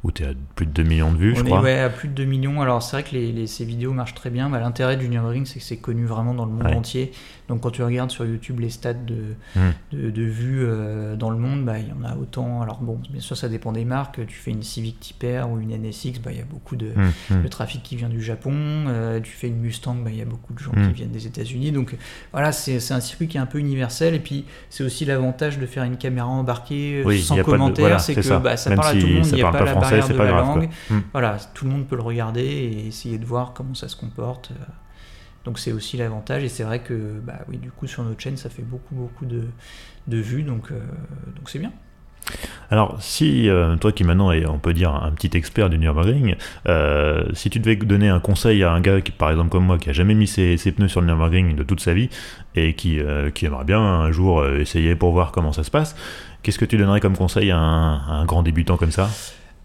où tu es à plus de 2 millions de vues, je On est crois. ouais, à plus de 2 millions. Alors c'est vrai que les, les- ces vidéos marchent très bien. L'intérêt du Nürburgring, c'est que c'est connu vraiment dans le monde Ouais. entier. Donc quand tu regardes sur YouTube les stats de, Mm. de, de vues euh, dans le monde, bah, il y en a autant. Alors bon, bien sûr, ça dépend des marques. Tu fais une Civic Type R ou une NSX, bah, il y a beaucoup de, Hum, hum. le trafic qui vient du Japon. Euh, tu fais une Mustang, bah, il y a beaucoup de gens qui viennent des États-Unis. Donc voilà, c'est un circuit qui est un peu universel. Et puis c'est aussi l'avantage de faire une caméra embarquée euh, Oui, sans de- commentaire. voilà, c'est que ça. parle à tout le monde, ça il n'y a parle pas, pas la français, c'est pas la grave, quoi. langue. Mm. Voilà, tout le monde peut le regarder et essayer de voir comment ça se comporte. euh. Donc c'est aussi l'avantage. Et c'est vrai que bah, oui, du coup sur notre chaîne, ça fait beaucoup beaucoup de, de vues. Donc euh, donc c'est bien. Alors, si euh, toi qui maintenant est, on peut dire, un petit expert du Nürburgring, euh, si tu devais donner un conseil à un gars qui, par exemple comme moi, qui a jamais mis ses, ses pneus sur le Nürburgring de toute sa vie et qui, euh, qui aimerait bien un jour essayer pour voir comment ça se passe, qu'est-ce que tu donnerais comme conseil à un, à un grand débutant comme ça?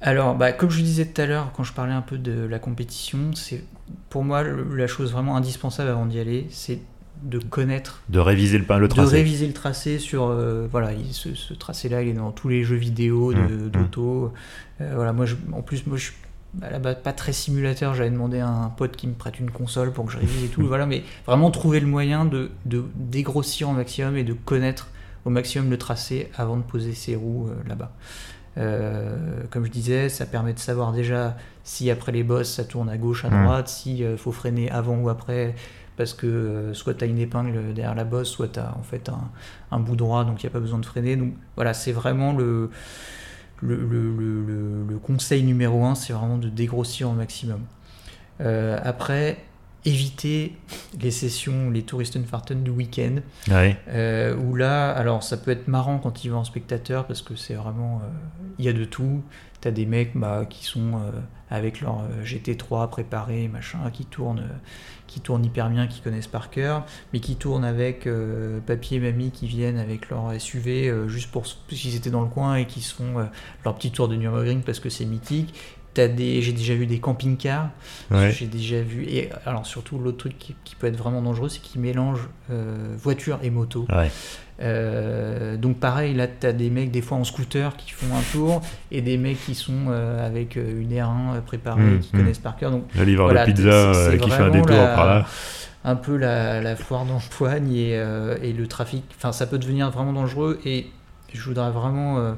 Alors, bah, comme je disais tout à l'heure, quand je parlais un peu de la compétition, c'est pour moi le- la chose vraiment indispensable avant d'y aller, c'est de connaître, De réviser le, le de tracé réviser le tracé sur. euh, voilà, il- ce, ce tracé-là, il est dans tous les jeux vidéo de- Mmh, d'auto. Euh, voilà, moi, je- en plus, moi, je suis à la base pas très simulateur. J'avais demandé à un pote qui me prête une console pour que je révise et tout. [LAUGHS] voilà, mais vraiment trouver le moyen de, de dégrossir au maximum et de connaître au maximum le tracé avant de poser ses roues euh, là-bas. Euh, comme je disais, ça permet de savoir déjà si après les bosses ça tourne à gauche, à droite, si euh, faut freiner avant ou après, parce que euh, soit tu as une épingle derrière la bosse, soit tu as en fait un, un bout droit, donc il n'y a pas besoin de freiner. Donc voilà, c'est vraiment le, le, le- le- conseil numéro un, c'est vraiment de dégrossir au maximum. Après, éviter les sessions, les Touristenfahrten du week-end. Ouais. Euh, où là, alors ça peut être marrant quand il va en spectateur parce que c'est vraiment. euh, Il y a de tout. T'as des mecs bah, qui sont euh, avec leur euh, GT3 préparé, machin, qui tournent, qui tournent hyper bien, qui connaissent par cœur, mais qui tournent avec papy et mamie qui viennent avec leur SUV juste pour qu'ils étaient dans le coin et qui se font leur petit tour de Nürburgring parce que c'est mythique. T'as des, j'ai déjà vu des camping-cars. Ouais. J'ai déjà vu. Et alors surtout l'autre truc qui, qui peut être vraiment dangereux, c'est qu'ils mélangent euh, voiture et moto. Ouais. Euh, donc pareil, là tu as des mecs des fois en scooter qui font un tour et des mecs qui sont euh, avec une R1 préparée, Mm, qui mm. connaissent par cœur. Donc Le livreur Voilà, de pizza qui fait un détour la- par là. un peu la, la foire d'empoigne et, et le trafic, enfin ça peut devenir vraiment dangereux et je voudrais vraiment euh,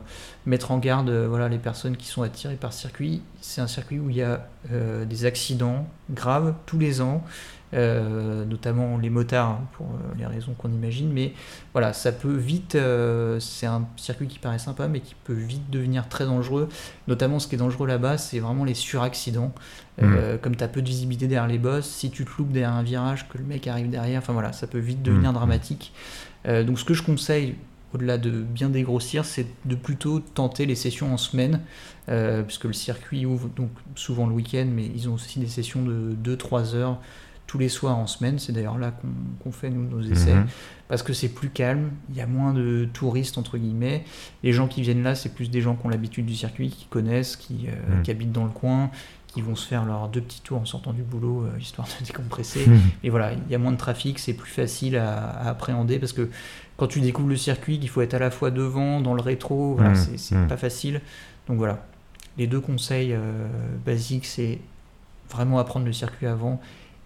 mettre en garde euh, voilà, les personnes qui sont attirées par ce circuit. C'est un circuit où il y a euh, des accidents graves tous les ans, notamment les motards hein, pour les raisons qu'on imagine, mais voilà, ça peut vite, c'est un circuit qui paraît sympa mais qui peut vite devenir très dangereux. Notamment ce qui est dangereux là-bas, c'est vraiment les suraccidents. Euh, Comme tu as peu de visibilité derrière les bosses, si tu te loupes derrière un virage, que le mec arrive derrière, enfin voilà, ça peut vite devenir Mhm. dramatique. Donc ce que je conseille, au-delà de bien dégrossir, c'est de plutôt tenter les sessions en semaine, euh, puisque le circuit ouvre donc souvent le week-end, mais ils ont aussi des sessions de 2-3 heures tous les soirs en semaine. C'est d'ailleurs là qu'on fait nous nos essais Mhm. parce que c'est plus calme, il y a moins de touristes entre guillemets. Les gens qui viennent là, c'est plus des gens qui ont l'habitude du circuit, qui connaissent, qui, euh, qui habitent dans le coin, qui vont se faire leurs deux petits tours en sortant du boulot, euh, histoire de [LAUGHS] décompresser. Mhm. Et voilà, il y a moins de trafic, c'est plus facile à, à appréhender parce que quand tu découvres le circuit, il faut être à la fois devant, dans le rétro, voilà, Mm. c'est c'est Mm. pas facile. Donc voilà, les deux conseils euh, basiques, c'est vraiment apprendre le circuit avant.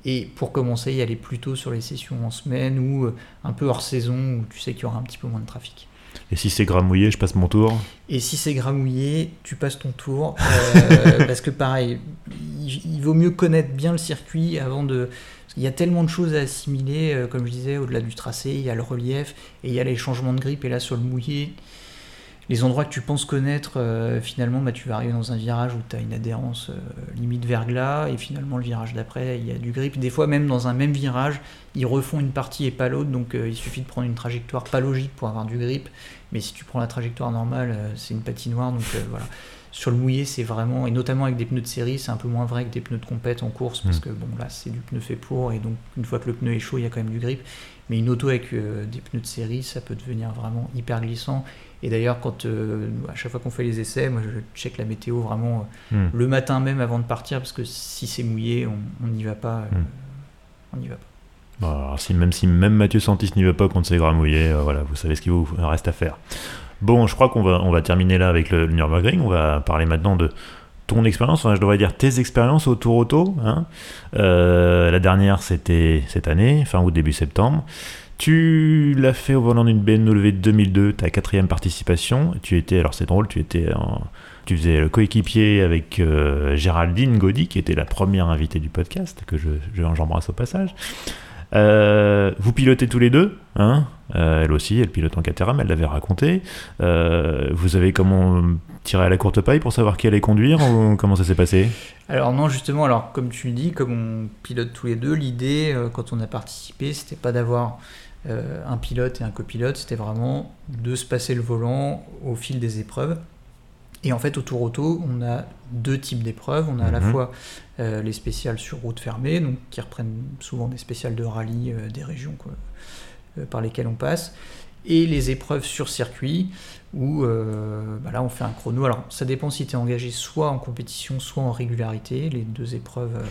Et pour commencer, y aller plutôt sur les sessions en semaine ou euh, un peu hors saison où tu sais qu'il y aura un petit peu moins de trafic. Et si c'est gramouillé, je passe mon tour. Et si c'est gramouillé, tu passes ton tour. [LAUGHS] euh, parce que pareil, il, il vaut mieux connaître bien le circuit avant de. qu'il y a tellement de choses à assimiler, euh, comme je disais, au-delà du tracé, il y a le relief et il y a les changements de grippe. Et là, sur le mouillé, les endroits que tu penses connaître, euh, finalement, bah, tu vas arriver dans un virage où tu as une adhérence euh, limite verglas, et finalement, le virage d'après, il y a du grip. Des fois, même dans un même virage, ils refont une partie et pas l'autre, donc il suffit de prendre une trajectoire pas logique pour avoir du grip. Mais si tu prends la trajectoire normale, euh, c'est une patinoire, donc euh, voilà. Sur le mouillé, c'est vraiment, et notamment avec des pneus de série, c'est un peu moins vrai que des pneus de compète en course, parce Mm. que bon, là, c'est du pneu fait pour, et donc une fois que le pneu est chaud, il y a quand même du grip. Mais une auto avec euh, des pneus de série, ça peut devenir vraiment hyper glissant. Et d'ailleurs, quand euh, à chaque fois qu'on fait les essais, moi je check la météo vraiment euh, Mhm. le matin même avant de partir, parce que si c'est mouillé, on n'y va pas. Mm. On n'y va pas. Alors, si, même si même Mathieu Santis n'y veut pas contre ses gramouillés, euh, voilà, vous savez ce qu'il vous reste à faire. Bon, je crois qu'on va, on va terminer là avec le, Nürburgring. On va parler maintenant de ton expérience, enfin, je devrais dire tes expériences au Tour Auto. Hein. Euh, la dernière, c'était cette année, fin août, début septembre. Tu l'as fait au volant d'une BMW 2002, ta quatrième participation. Tu étais, alors c'est drôle, tu étais tu faisais le coéquipier avec euh, Géraldine Gaudy, qui était la première invitée du podcast, que je, j'embrasse au passage. Euh, vous pilotez tous les deux, hein euh, elle aussi, elle pilote en Caterham, elle l'avait raconté. vous avez comment tiré à la courte paille pour savoir qui allait conduire ou comment ça s'est passé? Alors non, justement, alors comme tu dis, comme on pilote tous les deux, l'idée quand on a participé, c'était pas d'avoir euh, un pilote et un copilote, c'était vraiment de se passer le volant au fil des épreuves. Et en fait, au Tour Auto, on a deux types d'épreuves. On a à la mhm. fois euh, les spéciales sur route fermée, donc qui reprennent souvent des spéciales de rallye euh, des régions par lesquelles on passe, et les épreuves sur circuit, où bah là on fait un chrono. Alors ça dépend si tu es engagé soit en compétition, soit en régularité. Les deux épreuves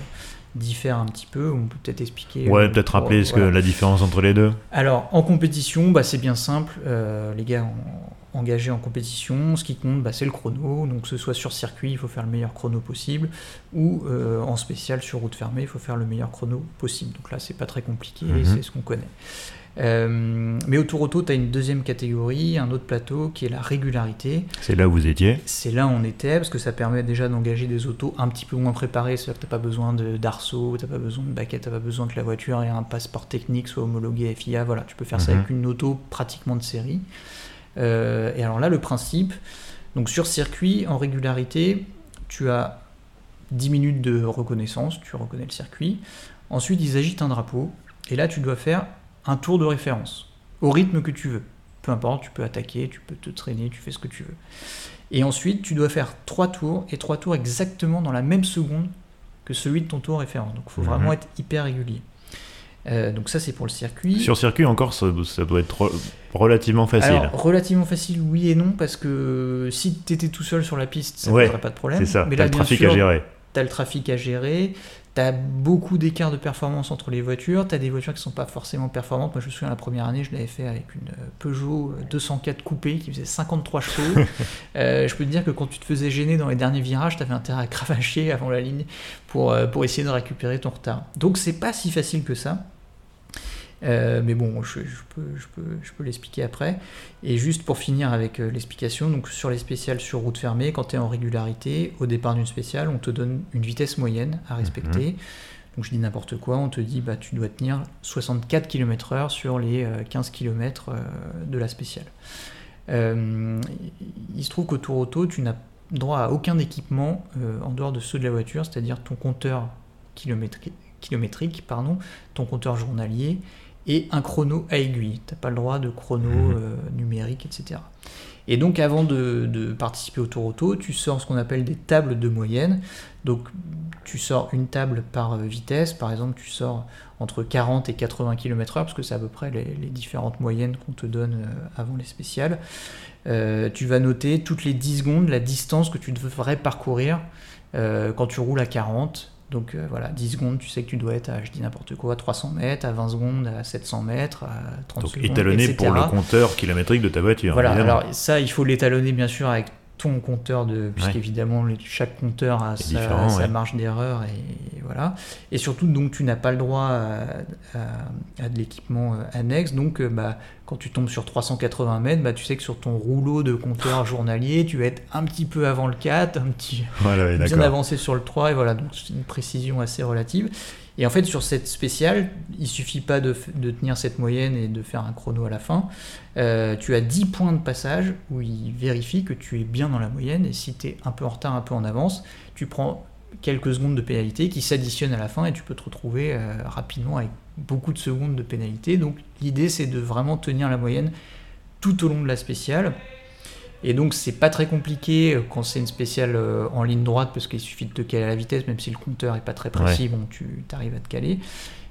diffère un petit peu. On peut peut-être expliquer. Ouais, euh, peut-être rappeler ce que la différence entre les deux. Alors, en compétition, bah, c'est bien simple. Euh, les gars engagés en compétition, ce qui compte, bah, c'est le chrono. Donc, que ce soit sur circuit, il faut faire le meilleur chrono possible, ou euh, en spécial sur route fermée, il faut faire le meilleur chrono possible. Donc là, c'est pas très compliqué, mhm. c'est ce qu'on connaît. Euh, mais au Tour Auto, tu as une deuxième catégorie, un autre plateau qui est la régularité. C'est là où vous étiez? C'est là où on était, parce que ça permet déjà d'engager des autos un petit peu moins préparées, c'est-à-dire que tu n'as pas besoin d'arceau, tu n'as pas besoin de baquette, tu n'as pas besoin que la voiture ait un passeport technique soit homologué FIA, voilà, tu peux faire ça mhm. avec une auto pratiquement de série. Euh, et alors là, le principe, donc sur circuit, en régularité, tu as 10 minutes de reconnaissance, tu reconnais le circuit. Ensuite, ils agitent un drapeau, et là, tu dois faire un tour de référence, au rythme que tu veux. Peu importe, tu peux attaquer, tu peux te traîner, tu fais ce que tu veux. Et ensuite, tu dois faire trois tours, et trois tours exactement dans la même seconde que celui de ton tour référence. Donc il faut vraiment mhm. être hyper régulier. Euh, donc ça c'est pour le circuit. Sur circuit encore ça, doit être relativement facile. Alors, relativement facile oui et non parce que si tu étais tout seul sur la piste ça ne poserait pas de problème. C'est ça, Mais là, le trafic à gérer. Tu as le trafic à gérer, tu as beaucoup d'écart de performance entre les voitures, tu as des voitures qui sont pas forcément performantes. Moi, je me souviens, la première année, je l'avais fait avec une Peugeot 204 coupée qui faisait 53 chevaux. [LAUGHS] Euh, je peux te dire que quand tu te faisais gêner dans les derniers virages, tu avais intérêt à cravacher avant la ligne pour, euh, pour essayer de récupérer ton retard. Donc, c'est pas si facile que ça. Euh, mais bon, je, peux, je peux, je peux l'expliquer après. Et juste pour finir avec euh, l'explication, donc sur les spéciales sur route fermée, quand tu es en régularité, au départ d'une spéciale, on te donne une vitesse moyenne à respecter. Mhm. Donc je dis n'importe quoi, on te dit bah tu dois tenir 64 km/h sur les 15 euh, km de la spéciale. il se trouve qu'au Tour Auto, tu n'as droit à aucun équipement en dehors de ceux de la voiture, c'est-à-dire ton compteur kilométrique pardon, ton compteur journalier et un chrono à aiguille. Tu n'as pas le droit de chrono mhm. euh, numérique, etc. Et donc avant de, participer au Tour Auto, tu sors ce qu'on appelle des tables de moyenne. Donc tu sors une table par euh, vitesse, par exemple tu sors entre 40 et 80 km/h, parce que c'est à peu près les, différentes moyennes qu'on te donne euh, avant les spéciales. tu vas noter toutes les 10 secondes la distance que tu devrais parcourir quand tu roules à 40, donc euh, voilà, 10 secondes, tu sais que tu dois être à, je dis n'importe quoi, à 300 mètres, à 20 secondes, à 700 mètres, à 30 Donc, secondes. étalonné pour le compteur kilométrique de ta voiture. Voilà, alors ça, il faut l'étalonner bien sûr avec ton compteur de puisqu'évidemment chaque compteur a sa, marge d'erreur et, voilà. Et surtout donc tu n'as pas le droit à, de l'équipement euh, annexe. Donc euh, bah, quand tu tombes sur 380 mètres bah, tu sais que sur ton rouleau de compteur journalier tu vas être un petit peu avant le 4 un petit [LAUGHS] bien avancé sur le 3 et voilà. Donc c'est une précision assez relative et en fait, sur cette spéciale, il suffit pas de, tenir cette moyenne et de faire un chrono à la fin. Euh, tu as 10 points de passage où il vérifie que tu es bien dans la moyenne. Et si tu es un peu en retard, un peu en avance, tu prends quelques secondes de pénalité qui s'additionnent à la fin et tu peux te retrouver euh, rapidement avec beaucoup de secondes de pénalité. Donc l'idée, c'est de vraiment tenir la moyenne tout au long de la spéciale. Et donc c'est pas très compliqué euh, quand c'est une spéciale euh, en ligne droite parce qu'il suffit de te caler à la vitesse, même si le compteur est pas très précis, bon tu arrives à te caler.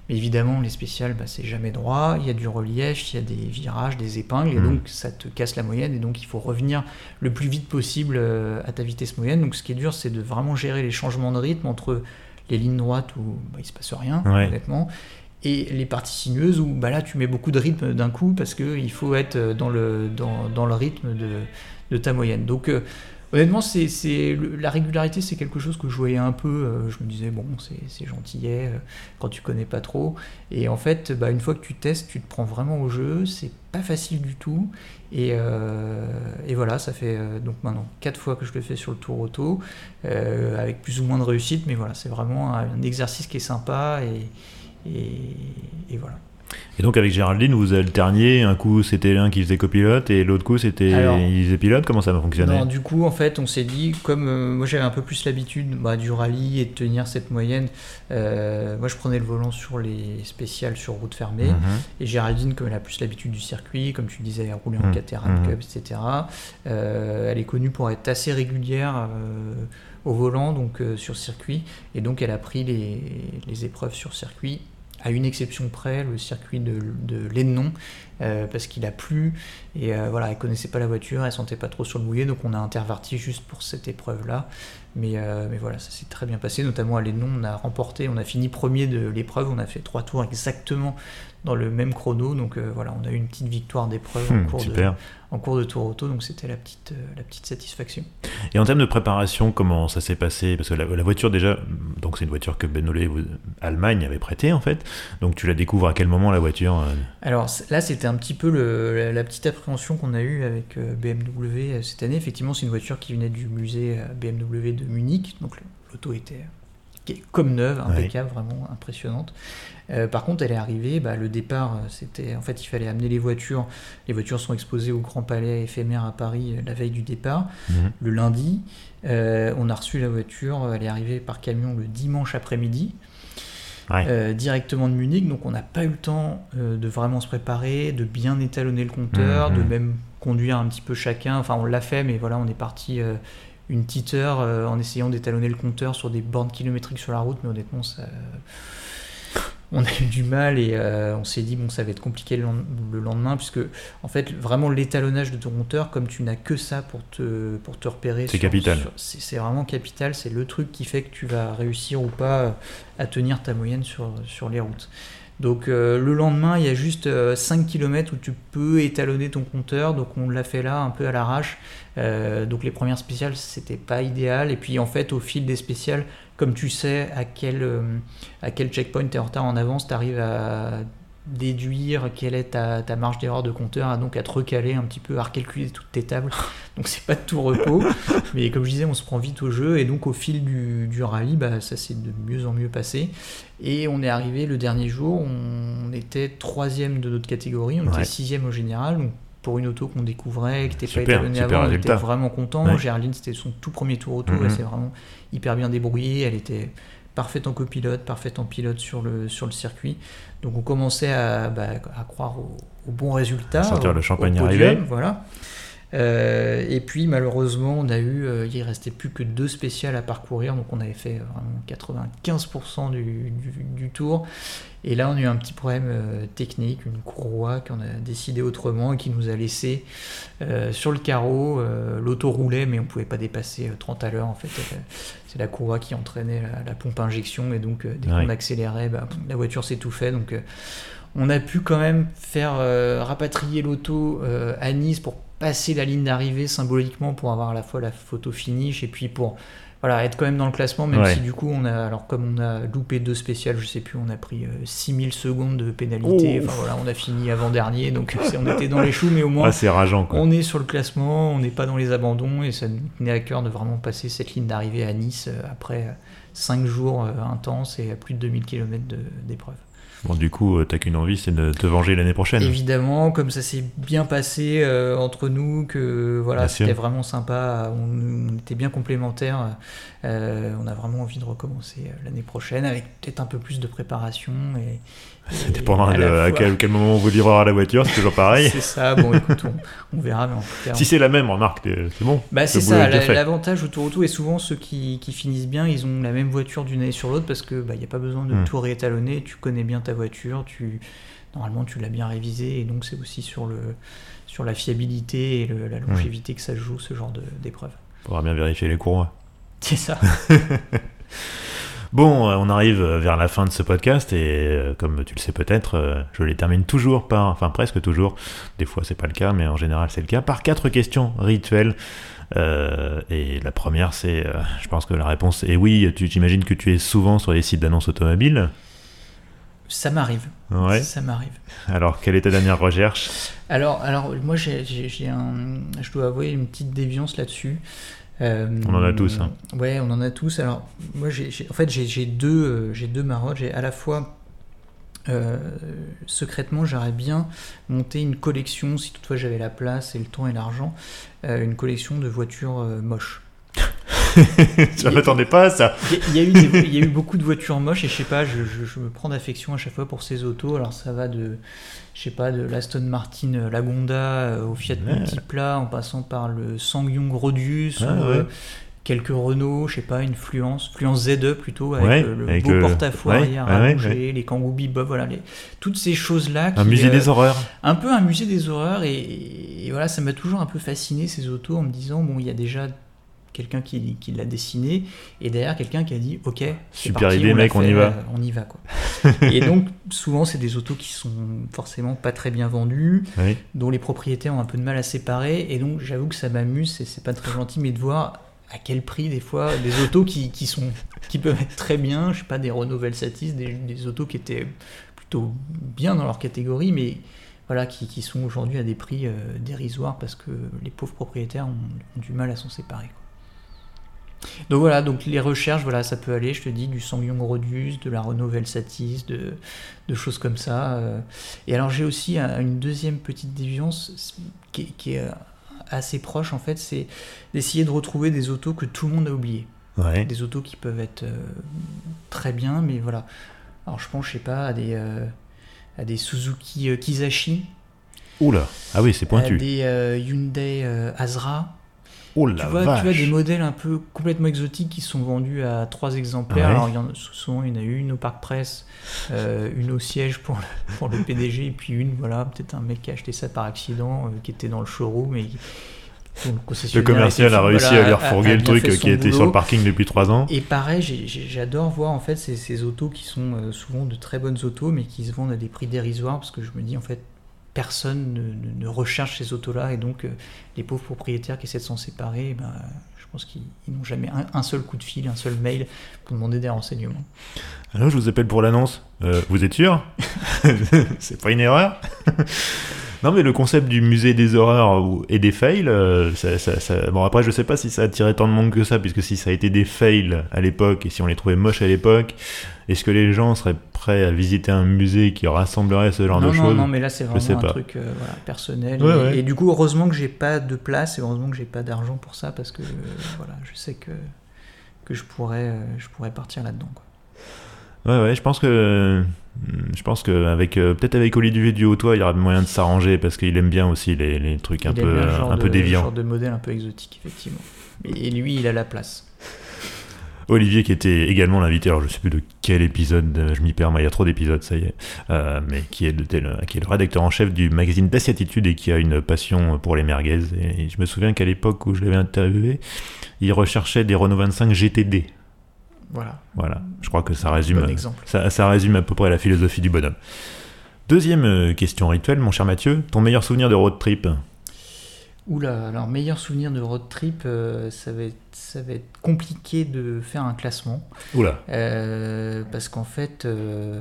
Mais évidemment les spéciales bah, c'est jamais droit, il y a du relief, il y a des virages, des épingles, et mm. donc ça te casse la moyenne, et donc il faut revenir le plus vite possible euh, à ta vitesse moyenne. Donc ce qui est dur c'est de vraiment gérer les changements de rythme entre les lignes droites où bah, il se passe rien honnêtement et les parties sinueuses où bah là tu mets beaucoup de rythme d'un coup parce qu'il faut être dans le, dans, dans le rythme de, de, ta moyenne. Donc euh, honnêtement, c'est, la régularité c'est quelque chose que je voyais un peu, euh, je me disais bon c'est, gentillet euh, quand tu connais pas trop. Et en fait, bah, une fois que tu testes, tu te prends vraiment au jeu, c'est pas facile du tout. Et, voilà, ça fait donc maintenant 4 fois que je le fais sur le tour auto, avec plus ou moins de réussite, mais voilà, c'est vraiment un, exercice qui est sympa et, voilà. Et donc avec Géraldine, vous alterniez, un coup c'était l'un qui faisait copilote et l'autre coup c'était il faisait pilote, comment ça va fonctionner du coup en fait on s'est dit, comme euh, moi j'avais un peu plus l'habitude bah, du rallye et de tenir cette moyenne, euh, moi je prenais le volant sur les spéciales sur route fermée, mhm. et Géraldine comme elle a plus l'habitude du circuit, comme tu disais, rouler en mmh. Caterham Cup, etc., euh, elle est connue pour être assez régulière au volant, donc sur circuit, et donc elle a pris les, les épreuves sur circuit à une exception près, le circuit de, de euh, parce qu'il a plu et euh, voilà, elle connaissait pas la voiture, elle sentait pas trop sur le mouillé, donc on a interverti juste pour cette épreuve-là. Mais, euh, mais voilà, ça s'est très bien passé, notamment à Lennon, on a remporté, on a fini premier de l'épreuve, on a fait trois tours exactement dans le même chrono, donc voilà, on a eu une petite victoire d'épreuve en, hmm, cours de, en cours de tour auto, donc c'était la petite, la petite satisfaction. Et en termes de préparation, comment ça s'est passé? Parce que la, voiture déjà, donc c'est une voiture que Benolé Allemagne avait prêtée en fait, donc tu la découvres à quel moment la voiture Alors là c'était un petit peu le, la, petite appréhension qu'on a eue avec euh, BMW euh, cette année. Effectivement, c'est une voiture qui venait du musée euh, BMW de Munich, donc l'auto était comme neuve, impeccable, vraiment impressionnante. par contre, elle est arrivée, bah, le départ, c'était en fait, il fallait amener les voitures. Les voitures sont exposées au Grand Palais éphémère à Paris la veille du départ, mhm. le lundi. on a reçu la voiture, elle est arrivée par camion le dimanche après-midi. Euh, directement de Munich. Donc on n'a pas eu le temps euh, de vraiment se préparer, de bien étalonner le compteur, de mhm. même conduire un petit peu chacun. Enfin on l'a fait, mais voilà, on est parti euh, une petite heure en essayant d'étalonner le compteur sur des bornes kilométriques sur la route, mais honnêtement ça on a eu du mal et euh, on s'est dit bon ça va être compliqué le lendemain puisque en fait vraiment l'étalonnage de ton compteur comme tu n'as que ça pour te pour te repérer c'est capital. c'est vraiment capital. C'est le truc qui fait que tu vas réussir ou pas à tenir ta moyenne sur sur les routes donc euh, le lendemain, il y a juste 5 euh, km où tu peux étalonner ton compteur, donc on l'a fait là un peu à l'arrache. donc les premières spéciales, c'était pas idéal. Et puis en fait, au fil des spéciales, comme tu sais à quel, euh, à quel checkpoint tu es en retard en avance, tu arrives à déduire quelle est ta, ta marge d'erreur de compteur, donc à te recaler un petit peu, à recalculer toutes tes tables. [LAUGHS] Donc c'est pas de tout repos, [LAUGHS] mais comme je disais, on se prend vite au jeu et donc au fil du, du rallye, bah, ça s'est de mieux en mieux passé. Et on est arrivé le dernier jour, on était troisième de notre catégorie, on était sixième au général, donc pour une auto qu'on découvrait, qui n'était pas étalonnée avant, on était vraiment content. Ouais. c'était son tout premier tour auto, elle s'est vraiment hyper bien débrouillée, elle était parfaite en copilote, parfaite en pilote sur le, sur le circuit. Donc on commençait à, bah, à croire au, bon résultat. Sentir le champagne arriver. Voilà. Euh, et puis malheureusement, on a eu, euh, il restait plus que deux spéciales à parcourir, donc on avait fait vraiment 95% du, du, tour. Et là, on a eu un petit problème euh, technique, une courroie qu'on a décidé autrement et qui nous a laissé sur le carreau. L'auto roulait, mais on pouvait pas dépasser 30 à l'heure. En fait, c'est la courroie qui entraînait la, pompe injection, et donc dès qu'on accélérait, bah, la voiture s'étouffait. Donc on a pu quand même faire rapatrier l'auto à Nice pour passer la ligne d'arrivée symboliquement pour avoir à la fois la photo finish et puis pour voilà, être quand même dans le classement, même si du coup on a, alors comme on a loupé deux spéciales, je sais plus, on a pris 6000 euh, secondes de pénalité, enfin voilà, on a fini avant-dernier, donc on était dans les choux, mais au moins rageant, on est sur le classement, on n'est pas dans les abandons, et ça nous tenait à cœur de vraiment passer cette ligne d'arrivée à Nice euh, après 5 jours euh, intenses et à plus de 2000 km d'épreuve. Bon, du coup, euh, t'as qu'une envie, c'est de te venger l'année prochaine. Évidemment, comme ça s'est bien passé euh, entre nous, que voilà, c'était vraiment sympa, on, était bien complémentaires. Euh, on a vraiment envie de recommencer l'année prochaine avec peut-être un peu plus de préparation et, ça dépendra de à quel, moment on vous livrera la voiture, c'est toujours pareil. [LAUGHS] c'est ça, bon écoute, on, verra. si c'est la même, remarque, c'est bon. Bah, c'est ça, l'avantage autour auto, et souvent ceux qui, finissent bien, ils ont la même voiture d'une année sur l'autre parce que il bah, n'y a pas besoin de hmm. tout réétalonner, tu connais bien ta voiture, tu, normalement tu l'as bien révisée, et donc c'est aussi sur, le, sur la fiabilité et la hmm. longévité que ça joue ce genre d'épreuve. Faudra bien vérifier les courroies. C'est ça. [LAUGHS] Bon, euh, on arrive vers la fin de ce podcast et euh, comme tu le sais peut-être, euh, je les termine toujours par, enfin presque toujours, des fois c'est pas le cas, mais en général c'est le cas, par quatre questions rituelles. Euh, et la première, c'est, euh, je pense que la réponse est oui. Tu t'imagines que tu es souvent sur les sites d'annonces automobiles Ça m'arrive. Ouais. Ça m'arrive. Alors, quelle est ta dernière recherche? Alors, alors moi, j'ai un, je dois avouer une petite déviance là-dessus. Euh, On en a tous, hein. Ouais, on en a tous. Alors, moi, j'ai, en fait, j'ai, deux, euh, j'ai deux marottes. J'ai à la fois, euh, secrètement, j'aurais bien monté une collection, si toutefois j'avais la place et le temps et l'argent, euh, une collection de voitures moches. [LAUGHS] Je m'attendais pas à ça. Il y, a- y eu des- il y a eu beaucoup de voitures moches et je sais pas, je, je- je me prends d'affection à chaque fois pour ces autos. Alors ça va de, je sais pas, de l'Aston Martin euh, Lagonda euh, au Fiat Ouais. Multipla en passant par le Sangyong Rodius Ah, ou ouais. euh, quelques Renault, je sais pas, une Fluence, Fluence ZE plutôt avec Ouais, le avec beau le- porte-à-faux arrière les Kangoo Bebop, voilà, les, toutes ces choses-là. Un musée euh, des horreurs. un peu un musée des horreurs et, et voilà ça m'a toujours un peu fasciné ces autos en me disant bon il y a déjà quelqu'un qui, qui l'a dessiné et derrière quelqu'un qui a dit ok Super parti, idée, mec, on y va. euh, on y va quoi [LAUGHS] et donc souvent c'est des autos qui sont forcément pas très bien vendues Oui. dont les propriétaires ont un peu de mal à séparer et donc j'avoue que ça m'amuse et c'est pas très gentil mais de voir à quel prix des fois des autos qui, qui sont qui peuvent être très bien je sais pas des Renault Velsatis des, des autos qui étaient plutôt bien dans leur catégorie mais voilà qui, qui sont aujourd'hui à des prix euh, dérisoires parce que les pauvres propriétaires ont, ont du mal à s'en séparer quoi. Donc voilà donc les recherches voilà ça peut aller je te dis du Sangyong Rodius de la Renault Velsatis de, de choses comme ça euh. et alors j'ai aussi une deuxième petite déviance qui, est- qui est euh, assez proche en fait c'est d'essayer de retrouver des autos que tout le monde a oubliées Ouais. des autos qui peuvent être euh, très bien, mais voilà. Alors je pense, je sais pas, à des, euh, à des Suzuki euh, Kizashi, Oula. Ah oui, c'est à pointu. des euh, Hyundai Azra. Oh Tu vois, vache. tu vois des modèles un peu complètement exotiques qui sont vendus à trois exemplaires. Ouais. Alors il y en a, souvent il y en a une au parc presse, euh, une au siège pour le, pour le PDG, et puis une, voilà, peut-être un mec qui a acheté ça par accident, euh, qui était dans le showroom et le Le commercial a réussi voilà, à lui refourguer a le truc qui était sur le parking depuis 3 ans. Et pareil, j'adore voir en fait ces, ces autos qui sont euh, souvent de très bonnes autos, mais qui se vendent à des prix dérisoires, parce que je me dis en fait, personne ne, recherche ces autos-là, et donc euh, les pauvres propriétaires qui essaient de s'en séparer, ben, je pense qu'ils ils n'ont jamais un, un seul coup de fil, un seul mail pour demander des renseignements. Alors, je vous appelle pour l'annonce. Euh, vous êtes sûr? [LAUGHS] C'est pas une erreur? Non, mais le concept du musée des horreurs ou- et des fails, euh, ça, ça- ça- bon après je sais pas si ça a attiré tant de monde que ça, puisque si ça a été des fails à l'époque et si on les trouvait moches à l'époque, est-ce que les gens seraient prêts à visiter un musée qui rassemblerait ce genre non, de non, choses non, mais là c'est vraiment un pas. truc euh, voilà, personnel. Ouais, et, ouais. et du coup, heureusement que j'ai pas de place, et heureusement que j'ai pas d'argent pour ça, parce que euh, voilà, je sais que, que je, pourrais, euh, je pourrais partir là-dedans. Ouais, ouais, je pense que. Je pense que avec euh, peut-être avec Olivier Duhautois, il y aura moyen de s'arranger parce qu'il aime bien aussi les, les trucs un Il aime peu euh, genre un de, peu déviants. genre de modèle un peu exotique, effectivement. Et, lui, il a la place. Olivier qui était également l'invité, alors je sais plus de quel épisode, euh, je m'y perds, mais il y a trop d'épisodes, ça y est, euh, mais qui est, le, qui est le rédacteur en chef du magazine Daciatitude et qui a une passion pour les merguez. Et je me souviens qu'à l'époque où je l'avais interviewé, il recherchait des Renault 25 GTD. Voilà. Voilà, je crois que ça résume, Bon exemple. ça, ça résume à peu près la philosophie du bonhomme. Deuxième euh, question rituelle, mon cher Mathieu, ton meilleur souvenir de road trip? Oula, alors meilleur souvenir de road trip, euh, ça, va être, ça va être compliqué de faire un classement. Oula, Euh, parce qu'en fait, euh,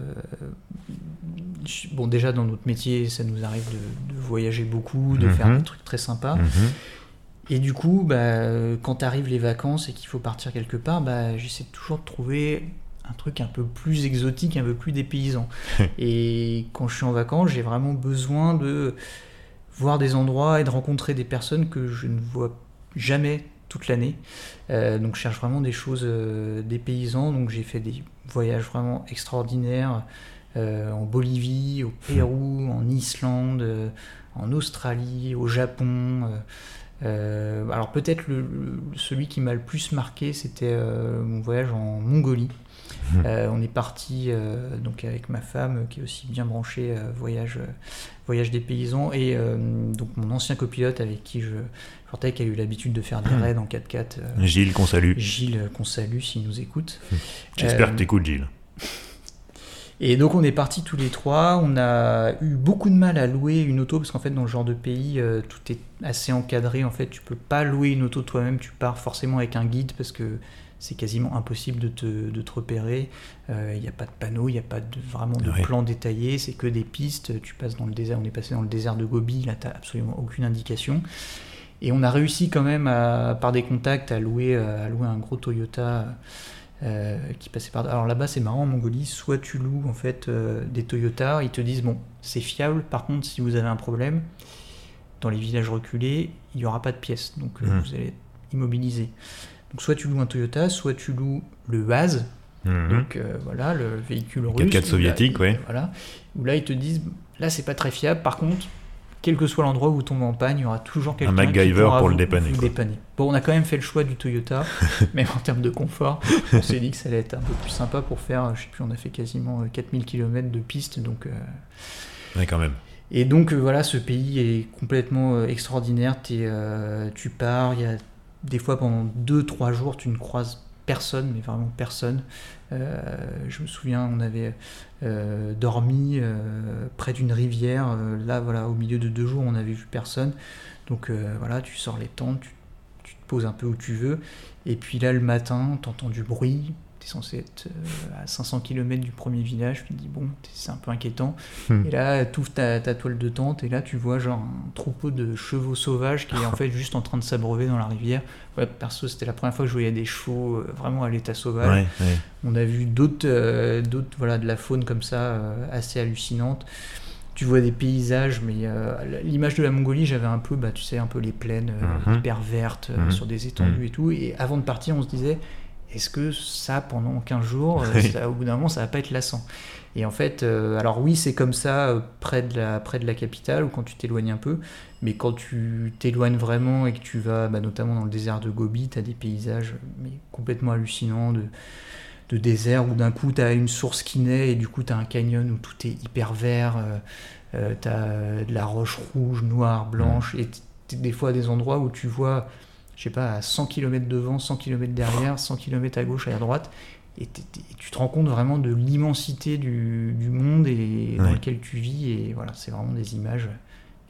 je- bon déjà dans notre métier, ça nous arrive de, de voyager beaucoup, de faire Mhm. des trucs très sympas. Mhm. Et du coup, bah, euh, quand arrivent les vacances et qu'il faut partir quelque part, bah, j'essaie toujours de trouver un truc un peu plus exotique, un peu plus dépaysant. [LAUGHS] et quand je suis en vacances, j'ai vraiment besoin de voir des endroits et de rencontrer des personnes que je ne vois jamais toute l'année. Euh, donc je cherche vraiment des choses euh, dépaysantes. Donc j'ai fait des voyages vraiment extraordinaires euh, en Bolivie, au Pérou, en Islande, en Australie, au Japon. Euh, alors peut-être le, le- celui qui m'a le plus marqué, c'était euh, mon voyage en Mongolie. Euh, on est parti donc avec ma femme qui est aussi bien branchée voyage, voyage des paysans et donc mon ancien copilote avec qui je sortais qui a eu l'habitude de faire des raids en 4x4 euh, Gilles, qu'on salue. Gilles qu'on salue s'il nous écoute. J'espère que t'écoutes, Gilles. Et donc on est partis tous les trois. On a eu beaucoup de mal à louer une auto parce qu'en fait dans le genre de pays euh, tout est assez encadré. En fait tu peux pas louer une auto toi-même. Tu pars forcément avec un guide parce que c'est quasiment impossible de te, de te repérer. Euh, Il n'y a pas de panneau, il n'y a pas de, vraiment de plan détaillé. C'est que des pistes. Tu passes dans le désert. On est passé dans le désert de Gobi. Là t'as absolument aucune indication. Et on a réussi quand même à, par des contacts à louer, euh, à louer un gros Toyota. Euh, qui passait par. Alors là-bas, c'est marrant en Mongolie. Soit tu loues en fait euh, des Toyota, ils te disent bon, c'est fiable. Par contre, si vous avez un problème, dans les villages reculés, il n'y aura pas de pièces, donc euh, Mhm. vous allez être immobilisé. Donc soit tu loues un Toyota, soit tu loues le Vaz, Mhm. donc voilà le véhicule russe. 4x4 où là, soviétique, ils- ouais. Voilà. Où là ils te disent là c'est pas très fiable. Par contre, quel que soit l'endroit où vous tombez en panne, il y aura toujours quelqu'un qui MacGyver pourra pour le dépanner, vous quoi. dépanner. Bon, on a quand même fait le choix du Toyota, [LAUGHS] même en termes de confort. On s'est dit que ça allait être un peu plus sympa pour faire, je sais plus, on a fait quasiment euh, 4000 km de piste, donc. euh, Ouais, quand même. et donc euh, voilà, ce pays est complètement euh, extraordinaire. Euh, tu pars, il y a des fois pendant 2-3 jours, tu ne croises personne, mais vraiment personne. Euh, je me souviens, on avait euh, dormi euh, près d'une rivière. Là, voilà, au milieu de deux jours, on n'avait vu personne. Donc voilà, tu sors les tentes, tu, tu te poses un peu où tu veux. Et puis là, le matin, tu entends du bruit. Tu es censé être euh, à 500 km du premier village. Tu te dis, bon, c'est un peu inquiétant. Hmm. Et là, tu ouvres ta, ta toile de tente et là, tu vois genre un troupeau de chevaux sauvages qui est en fait juste en train de s'abreuver dans la rivière. Ouais, perso, c'était la première fois que je voyais des chevaux euh, vraiment à l'état sauvage. Ouais, ouais. On a vu d'autres, euh, d'autres voilà, de la faune comme ça, euh, assez hallucinante. Tu vois des paysages, mais euh, l'image de la Mongolie, j'avais un peu, bah, tu sais, un peu les plaines euh, Mhm. hyper vertes, euh, Mhm. sur des étendues et tout. Et avant de partir, on se disait, est-ce que ça, pendant 15 jours, [LAUGHS] Oui. ça, au bout d'un moment, ça va pas être lassant? Et en fait, alors oui, c'est comme ça près, de la, près de la capitale, ou quand tu t'éloignes un peu, mais quand tu t'éloignes vraiment et que tu vas, bah, notamment dans le désert de Gobi, tu as des paysages mais complètement hallucinants de, de désert où d'un coup tu as une source qui naît et du coup tu as un canyon où tout est hyper vert, euh, tu as de la roche rouge, noire, blanche, et des fois des endroits où tu vois, je sais pas, à 100 km devant, 100 km derrière, 100 km à gauche et à droite, et, tu te rends compte vraiment de l'immensité du, du monde et dans lequel tu vis, et voilà, c'est vraiment des images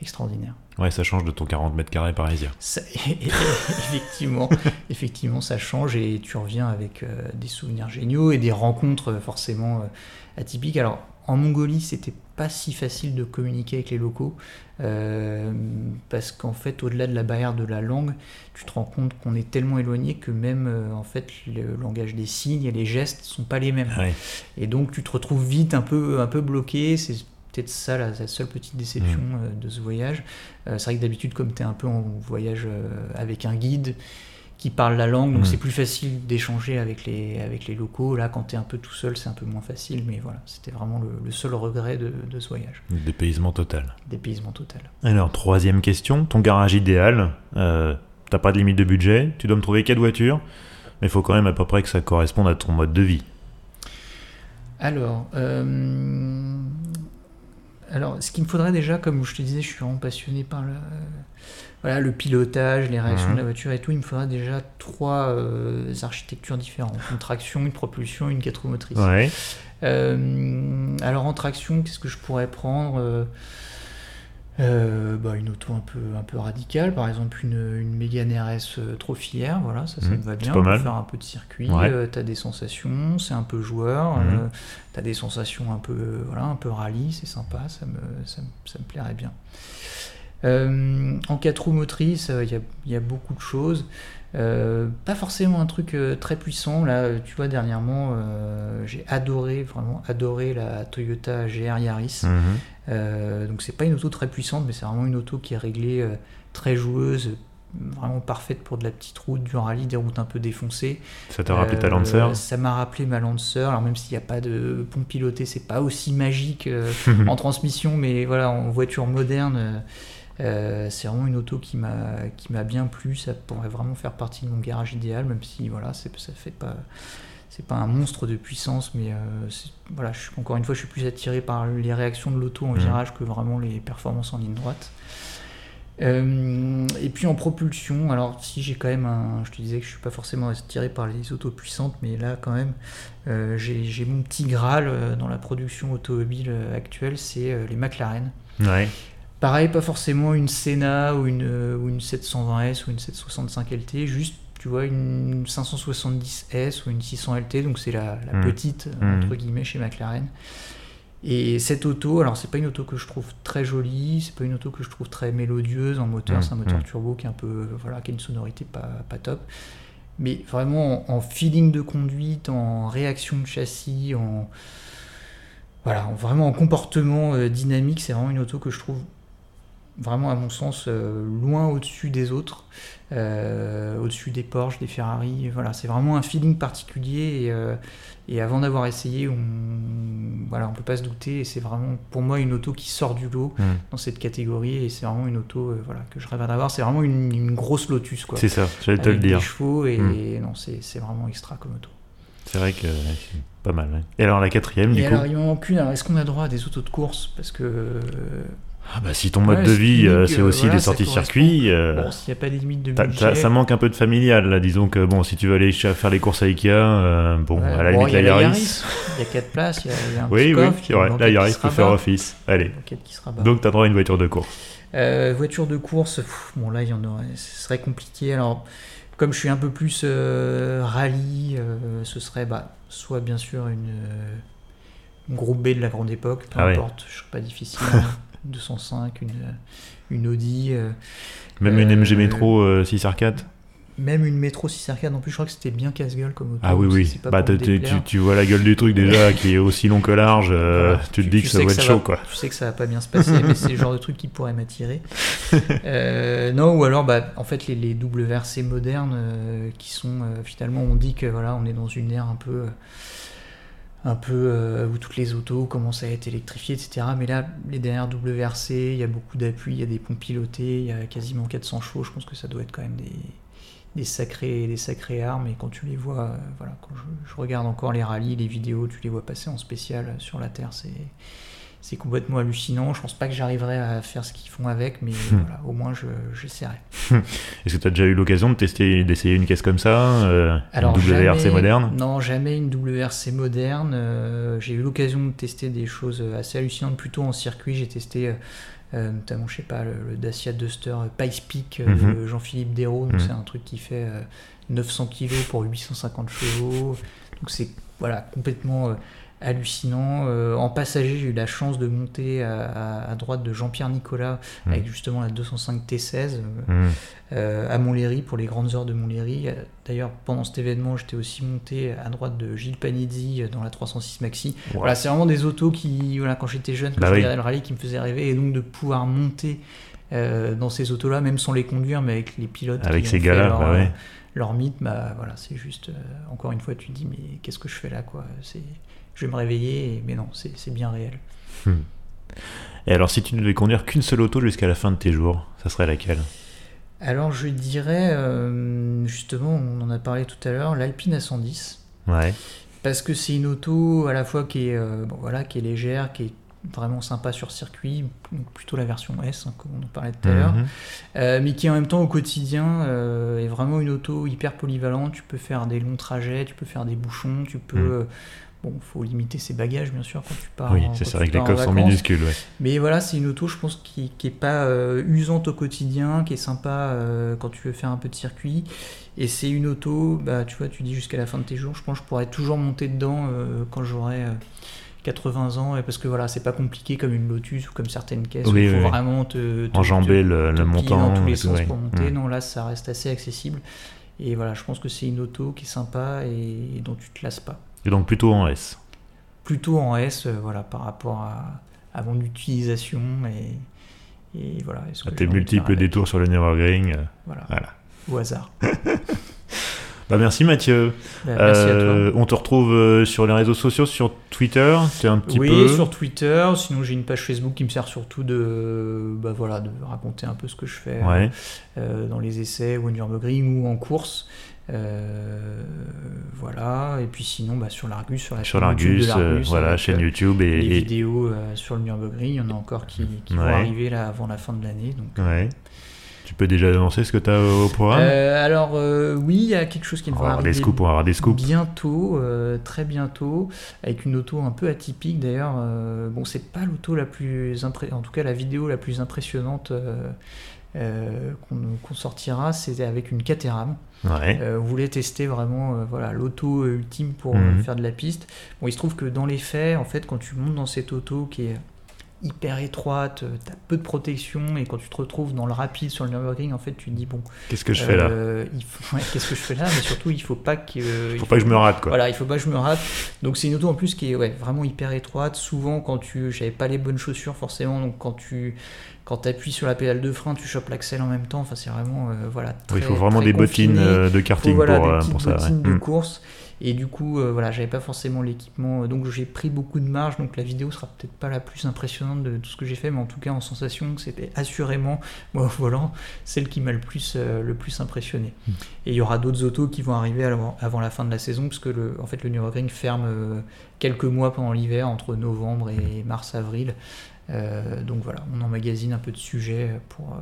extraordinaires. Ouais, ça change de ton 40 mètres carrés parisien. Ça- [LAUGHS] effectivement, effectivement, ça change et tu reviens avec euh, des souvenirs géniaux et des rencontres euh, forcément euh, atypiques. Alors, en Mongolie, c'était pas si facile de communiquer avec les locaux parce qu'en fait, au-delà de la barrière de la langue, tu te rends compte qu'on est tellement éloigné que même en fait le langage des signes et les gestes sont pas les mêmes. Ouais. Et donc tu te retrouves vite un peu, un peu bloqué. C'est peut-être ça la, la seule petite déception euh, de ce voyage. Euh, c'est vrai que d'habitude, comme tu es un peu en voyage euh, avec un guide qui parle la langue, donc Mhm. c'est plus facile d'échanger avec les, avec les locaux. Là, quand tu es un peu tout seul, c'est un peu moins facile. Mais voilà, c'était vraiment le, le seul regret de, de ce voyage. Dépaysement total. Dépaysement total. Alors, troisième question. Ton garage idéal, euh, t'as pas de limite de budget, tu dois me trouver quatre voitures, mais il faut quand même à peu près que ça corresponde à ton mode de vie. Alors, euh, alors, ce qu'il me faudrait déjà, comme je te disais, je suis vraiment passionné par le, voilà, le pilotage, les réactions Mhm. de la voiture et tout. Il me faudrait déjà trois euh, architectures différentes une traction, une propulsion, une quatre roues motrices. Ouais. Euh, alors en traction, qu'est-ce que je pourrais prendre Euh, bah, une auto un peu, un peu radicale, par exemple une, une Mégane RS euh, Trophy-R, voilà, ça, ça Mhm, me va bien, mal. faire un peu de circuit, Ouais. euh, t'as des sensations, c'est un peu joueur, Mhm. euh, t'as des sensations un peu, euh, voilà, un peu rallye, c'est sympa, ça me, ça, me- ça me plairait bien. En quatre roues motrices, il y, a, il y a beaucoup de choses. Euh, pas forcément un truc euh, très puissant. Là, euh, tu vois, dernièrement, euh, j'ai adoré, vraiment adoré la Toyota GR Yaris. Euh, donc, c'est pas une auto très puissante, mais c'est vraiment une auto qui est réglée très joueuse, vraiment parfaite pour de la petite route, du rallye, des routes un peu défoncées. Ça t'a rappelé ta Lancer Ça m'a rappelé ma Lancer. Alors, même s'il n'y a pas de pont piloté, c'est pas aussi magique [LAUGHS] en transmission, mais voilà, en voiture moderne, euh, c'est vraiment une auto qui m'a qui m'a bien plu. Ça pourrait vraiment faire partie de mon garage idéal, même si voilà, c'est ça fait pas c'est pas un monstre de puissance, mais euh, voilà, je, encore une fois, je suis plus attiré par les réactions de l'auto en Mhm. virage que vraiment les performances en ligne droite. Euh, et puis en propulsion, alors si j'ai quand même un. Je te disais que je suis pas forcément attiré par les autos puissantes, mais là quand même, euh, j'ai mon petit Graal dans la production automobile actuelle, c'est les McLaren. Ouais. Pareil, pas forcément une Senna ou une, euh, ou une 720S ou une 765 LT, juste tu vois une 570S ou une 600 LT, donc c'est la, la Mm. petite euh, Mm. entre guillemets chez McLaren. Et cette auto, alors c'est pas une auto que je trouve très jolie, c'est pas une auto que je trouve très mélodieuse en moteur, Mm. c'est un moteur turbo qui est un peu, euh, voilà, qui a une sonorité pas, pas top. Mais vraiment en, en feeling de conduite, en réaction de châssis, en voilà, en- vraiment en comportement euh, dynamique, c'est vraiment une auto que je trouve vraiment à mon sens euh, loin au-dessus des autres, euh, au-dessus des Porsche, des Ferrari. Voilà, c'est vraiment un feeling particulier et, euh, et avant d'avoir essayé, on voilà, on peut pas se douter. Et c'est vraiment pour moi une auto qui sort du lot Mm. dans cette catégorie et c'est vraiment une auto voilà que je rêve d'avoir. C'est vraiment une, une grosse Lotus quoi. C'est ça, j'allais te le Avec des dire. chevaux et Mm. non, c'est vraiment extra comme auto. C'est vrai que c'est pas mal. ouais. Et alors la quatrième, du Et coup alors, il m'en manque une. Alors, est-ce qu'on a droit à des autos de course? Parce que. Euh, Ah bah si ton mode Ouais, de c'est vie, euh, c'est euh, aussi voilà, des sorties circuit. euh, Bon, s'il n'y a pas de limite de budget. ça manque un peu de familial là. Disons que bon, si tu veux aller faire les courses à Ikea, euh, bon, Ouais, à la bon, limite il y a la la Yaris. Il y a 4 places, il y y a un Oui, petit oui, coffre, une La Yaris peut faire office. Allez. Donc t'as droit à une voiture de course. Euh, voiture de course, pff, bon là il y en aurait, ce serait compliqué. Alors comme je suis un peu plus euh, rallye, euh, ce serait bah, soit bien sûr une, euh, une groupe B de la grande époque, peu Ah ouais. importe, je serais pas difficile. [LAUGHS] hein. 205, une, une Audi, euh, Même une Euh, MG Metro euh, 6R4 même une Métro 6R4. En plus je crois que c'était bien casse-gueule comme auto. Ah oui, oui. Bah, tu, tu vois la gueule du truc déjà qui est aussi long que large. euh, Voilà. Tu te dis que ça va être chaud va- quoi. Tu sais que ça va pas bien se passer, mais c'est le genre de truc qui pourrait m'attirer. [LAUGHS] Euh, non, ou alors, bah, en fait, les, les WRC modernes euh, qui sont euh, finalement, on dit que voilà, on est dans une ère un peu, euh, un peu euh, où toutes les autos commencent à être électrifiées, etc. Mais là, les dernières WRC, il y a beaucoup d'appui, il y a des pompes pilotées, il y a quasiment 400 chevaux. Je pense que ça doit être quand même des, sacrés, des armes. Et quand tu les vois, euh, voilà, quand je, je regarde encore les rallyes, les vidéos, tu les vois passer en spécial sur la Terre, c'est c'est complètement hallucinant. Je pense pas que j'arriverai à faire ce qu'ils font avec, mais voilà, au moins je- j'essaierai. [LAUGHS] Est-ce que tu as déjà eu l'occasion de tester, d'essayer une caisse comme ça euh, Alors, Une WRC jamais- moderne? Non, jamais une WRC moderne. Euh, j'ai eu l'occasion de tester des choses assez hallucinantes plutôt en circuit. J'ai testé euh, euh, notamment, je sais pas, le, le Dacia Duster euh, Pice Peak euh, Mhm. de Jean-Philippe Dérault. Donc Mhm. c'est un truc qui fait euh, 900 kg pour 850 chevaux. Donc c'est voilà, complètement euh, hallucinant. Euh, en passager, j'ai eu la chance de monter à, à- à droite de Jean-Pierre Nicolas Mhm. avec justement la 205 T16. euh, Hmm. euh, à Montlhéry pour les grandes heures de Montlhéry. D'ailleurs, pendant cet événement, j'étais aussi monté à droite de Gilles Panizzi dans la 306 Maxi. Voilà, c'est vraiment des autos qui, voilà, quand j'étais jeune, quand Bah je oui. regardais le rallye, qui me faisaient rêver, et donc de pouvoir monter dans ces autos-là, même sans les conduire, mais avec les pilotes Avec qui ces gars-là, leur, bah ouais. leur mythe, bah voilà, c'est juste, encore une fois, tu te dis, mais qu'est-ce que je fais là, quoi? C'est, je vais me réveiller, mais non, c'est bien réel. Et alors, si tu ne devais conduire qu'une seule auto jusqu'à la fin de tes jours, ça serait laquelle? Alors, je dirais, euh, justement, on en a parlé tout à l'heure, l'Alpine A110. Ouais. Parce que c'est une auto à la fois qui est, euh, bon, voilà, qui est légère, qui est vraiment sympa sur circuit, donc plutôt la version S, hein, comme on en parlait tout à l'heure, Mhm. euh, mais qui en même temps au quotidien euh, est vraiment une auto hyper polyvalente. Tu peux faire des longs trajets, tu peux faire des bouchons, tu peux. Mhm. Bon, faut limiter ses bagages bien sûr quand tu pars. Oui, en- c'est tu avec les coffres sont vacances. minuscules. Ouais. Mais voilà, c'est une auto, je pense, qui, qui est pas euh, usante au quotidien, qui est sympa euh, quand tu veux faire un peu de circuit. Et c'est une auto, bah, tu vois, tu dis jusqu'à la fin de tes jours, je pense que je pourrais toujours monter dedans euh, quand j'aurai euh, 80 ans, et parce que voilà, c'est pas compliqué comme une Lotus ou comme certaines caisses où il faut oui, vraiment te, te- Enjamber te- le, te le plier montant. dans tous et les sens pour monter. Mm. Non, là, ça reste assez accessible. Et voilà, je pense que c'est une auto qui est sympa et, dont tu te lasses pas. Et donc plutôt en S. Plutôt en S, euh, voilà, par rapport à, à mon utilisation et, et voilà. À tes multiples détours sur le Nürburgring. euh, Voilà, Voilà. au hasard. [LAUGHS] Bah, merci Mathieu. Bah, merci à toi. Euh, on te retrouve sur les réseaux sociaux, sur Twitter, es un petit oui, peu. sur Twitter. Sinon, j'ai une page Facebook qui me sert surtout de, bah, voilà, de raconter un peu ce que je fais Ouais. euh, dans les essais ou au Nürburgring ou en course. Euh, voilà. Et puis sinon, bah, sur l'Argus, sur la Sur chaîne YouTube de l'Argus, euh, voilà, avec, chaîne euh, YouTube et. les et- vidéos euh, sur le Nürburgring. Il y en a encore qui, qui vont arriver là avant la fin de l'année. Donc, Ouais. Tu peux déjà annoncer ce que tu as au programme? Euh, alors euh, oui, il y a quelque chose qui va avoir des scoops, on va avoir des scoops. bientôt, euh, très bientôt, avec une auto un peu atypique d'ailleurs. euh, bon, c'est pas l'auto la plus impré- en tout cas la vidéo la plus impressionnante euh, euh, qu'on qu'on sortira, c'est avec une Caterham. Ouais. Euh, on voulait tester vraiment euh, voilà l'auto euh, ultime pour euh, Mhm. faire de la piste. Bon, il se trouve que dans les faits, en fait, quand tu montes dans cette auto qui est hyper étroite, tu as peu de protection et quand tu te retrouves dans le rapide sur le Nürburgring, en fait, tu te dis bon, Qu'est-ce que je fais là? euh, faut- [LAUGHS] ouais, Qu'est-ce que je fais là? Mais surtout, il faut pas que. il Faut pas que je me rate quoi. Voilà, il faut pas que je me rate. Donc c'est une auto en plus qui est ouais, vraiment hyper étroite. Souvent, quand tu, j'avais pas les bonnes chaussures forcément, donc quand tu, quand appuies sur la pédale de frein, tu chopes l'accel en même temps. Enfin, c'est vraiment euh, voilà. Oui, il faut vraiment des bottines confiné. euh, de Il faut, karting voilà, pour, des euh, pour ça. ouais. bottines de Mm. course. Et du coup, euh, voilà, j'avais pas forcément l'équipement, donc j'ai pris beaucoup de marge. Donc la vidéo sera peut-être pas la plus impressionnante de tout ce que j'ai fait, mais en tout cas en sensation, c'était assurément moi au volant celle qui m'a le plus euh, le plus impressionné. Mm. Et il y aura d'autres autos qui vont arriver avant, avant la fin de la saison, parce que le, en fait le Nürburgring ferme quelques mois pendant l'hiver, entre novembre et mars-avril. Euh, donc voilà, on emmagasine un peu de sujets pour euh,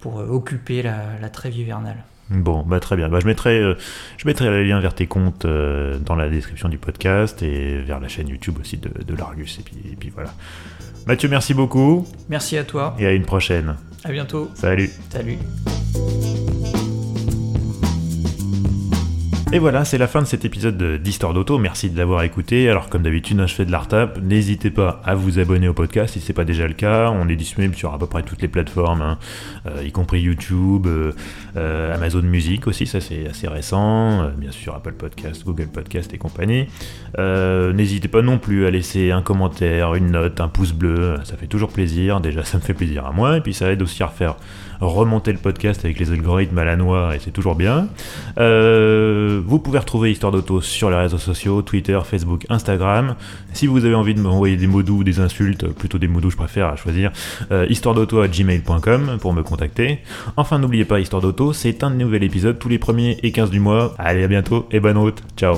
pour euh, occuper la, la trêve hivernale. Bon, bah très bien. Bah, je mettrai, euh, je mettrai les liens vers tes comptes euh, dans la description du podcast et vers la chaîne YouTube aussi de, de l'Argus. Et puis, et puis voilà. Mathieu, merci beaucoup Merci à toi, et à une prochaine. à bientôt, Salut. salut. Et voilà, c'est la fin de cet épisode de- d'Histoire d'Auto. Merci de l'avoir écouté. Alors, comme d'habitude, hein, je fais de la retape. N'hésitez pas à vous abonner au podcast si c'est pas déjà le cas. On est disponible sur à peu près toutes les plateformes, hein, euh, y compris YouTube, euh, euh, Amazon Music aussi, ça c'est assez récent. bien sûr, Apple Podcast, Google Podcast et compagnie. N'hésitez pas non plus à laisser un commentaire, une note, un pouce bleu. Ça fait toujours plaisir. Déjà, ça me fait plaisir à moi. Et puis, ça aide aussi à refaire remonter le podcast avec les algorithmes à la noix et c'est toujours bien. Euh, vous pouvez retrouver Histoire d'Auto sur les réseaux sociaux, Twitter, Facebook, Instagram. Si vous avez envie de m'envoyer des mots doux, des insultes, plutôt des mots doux je préfère à choisir, euh, histoire d'auto à gmail.com pour me contacter. Enfin n'oubliez pas Histoire d'Auto, c'est un nouvel épisode tous les premiers et 15 du mois. Allez à bientôt et bonne route, ciao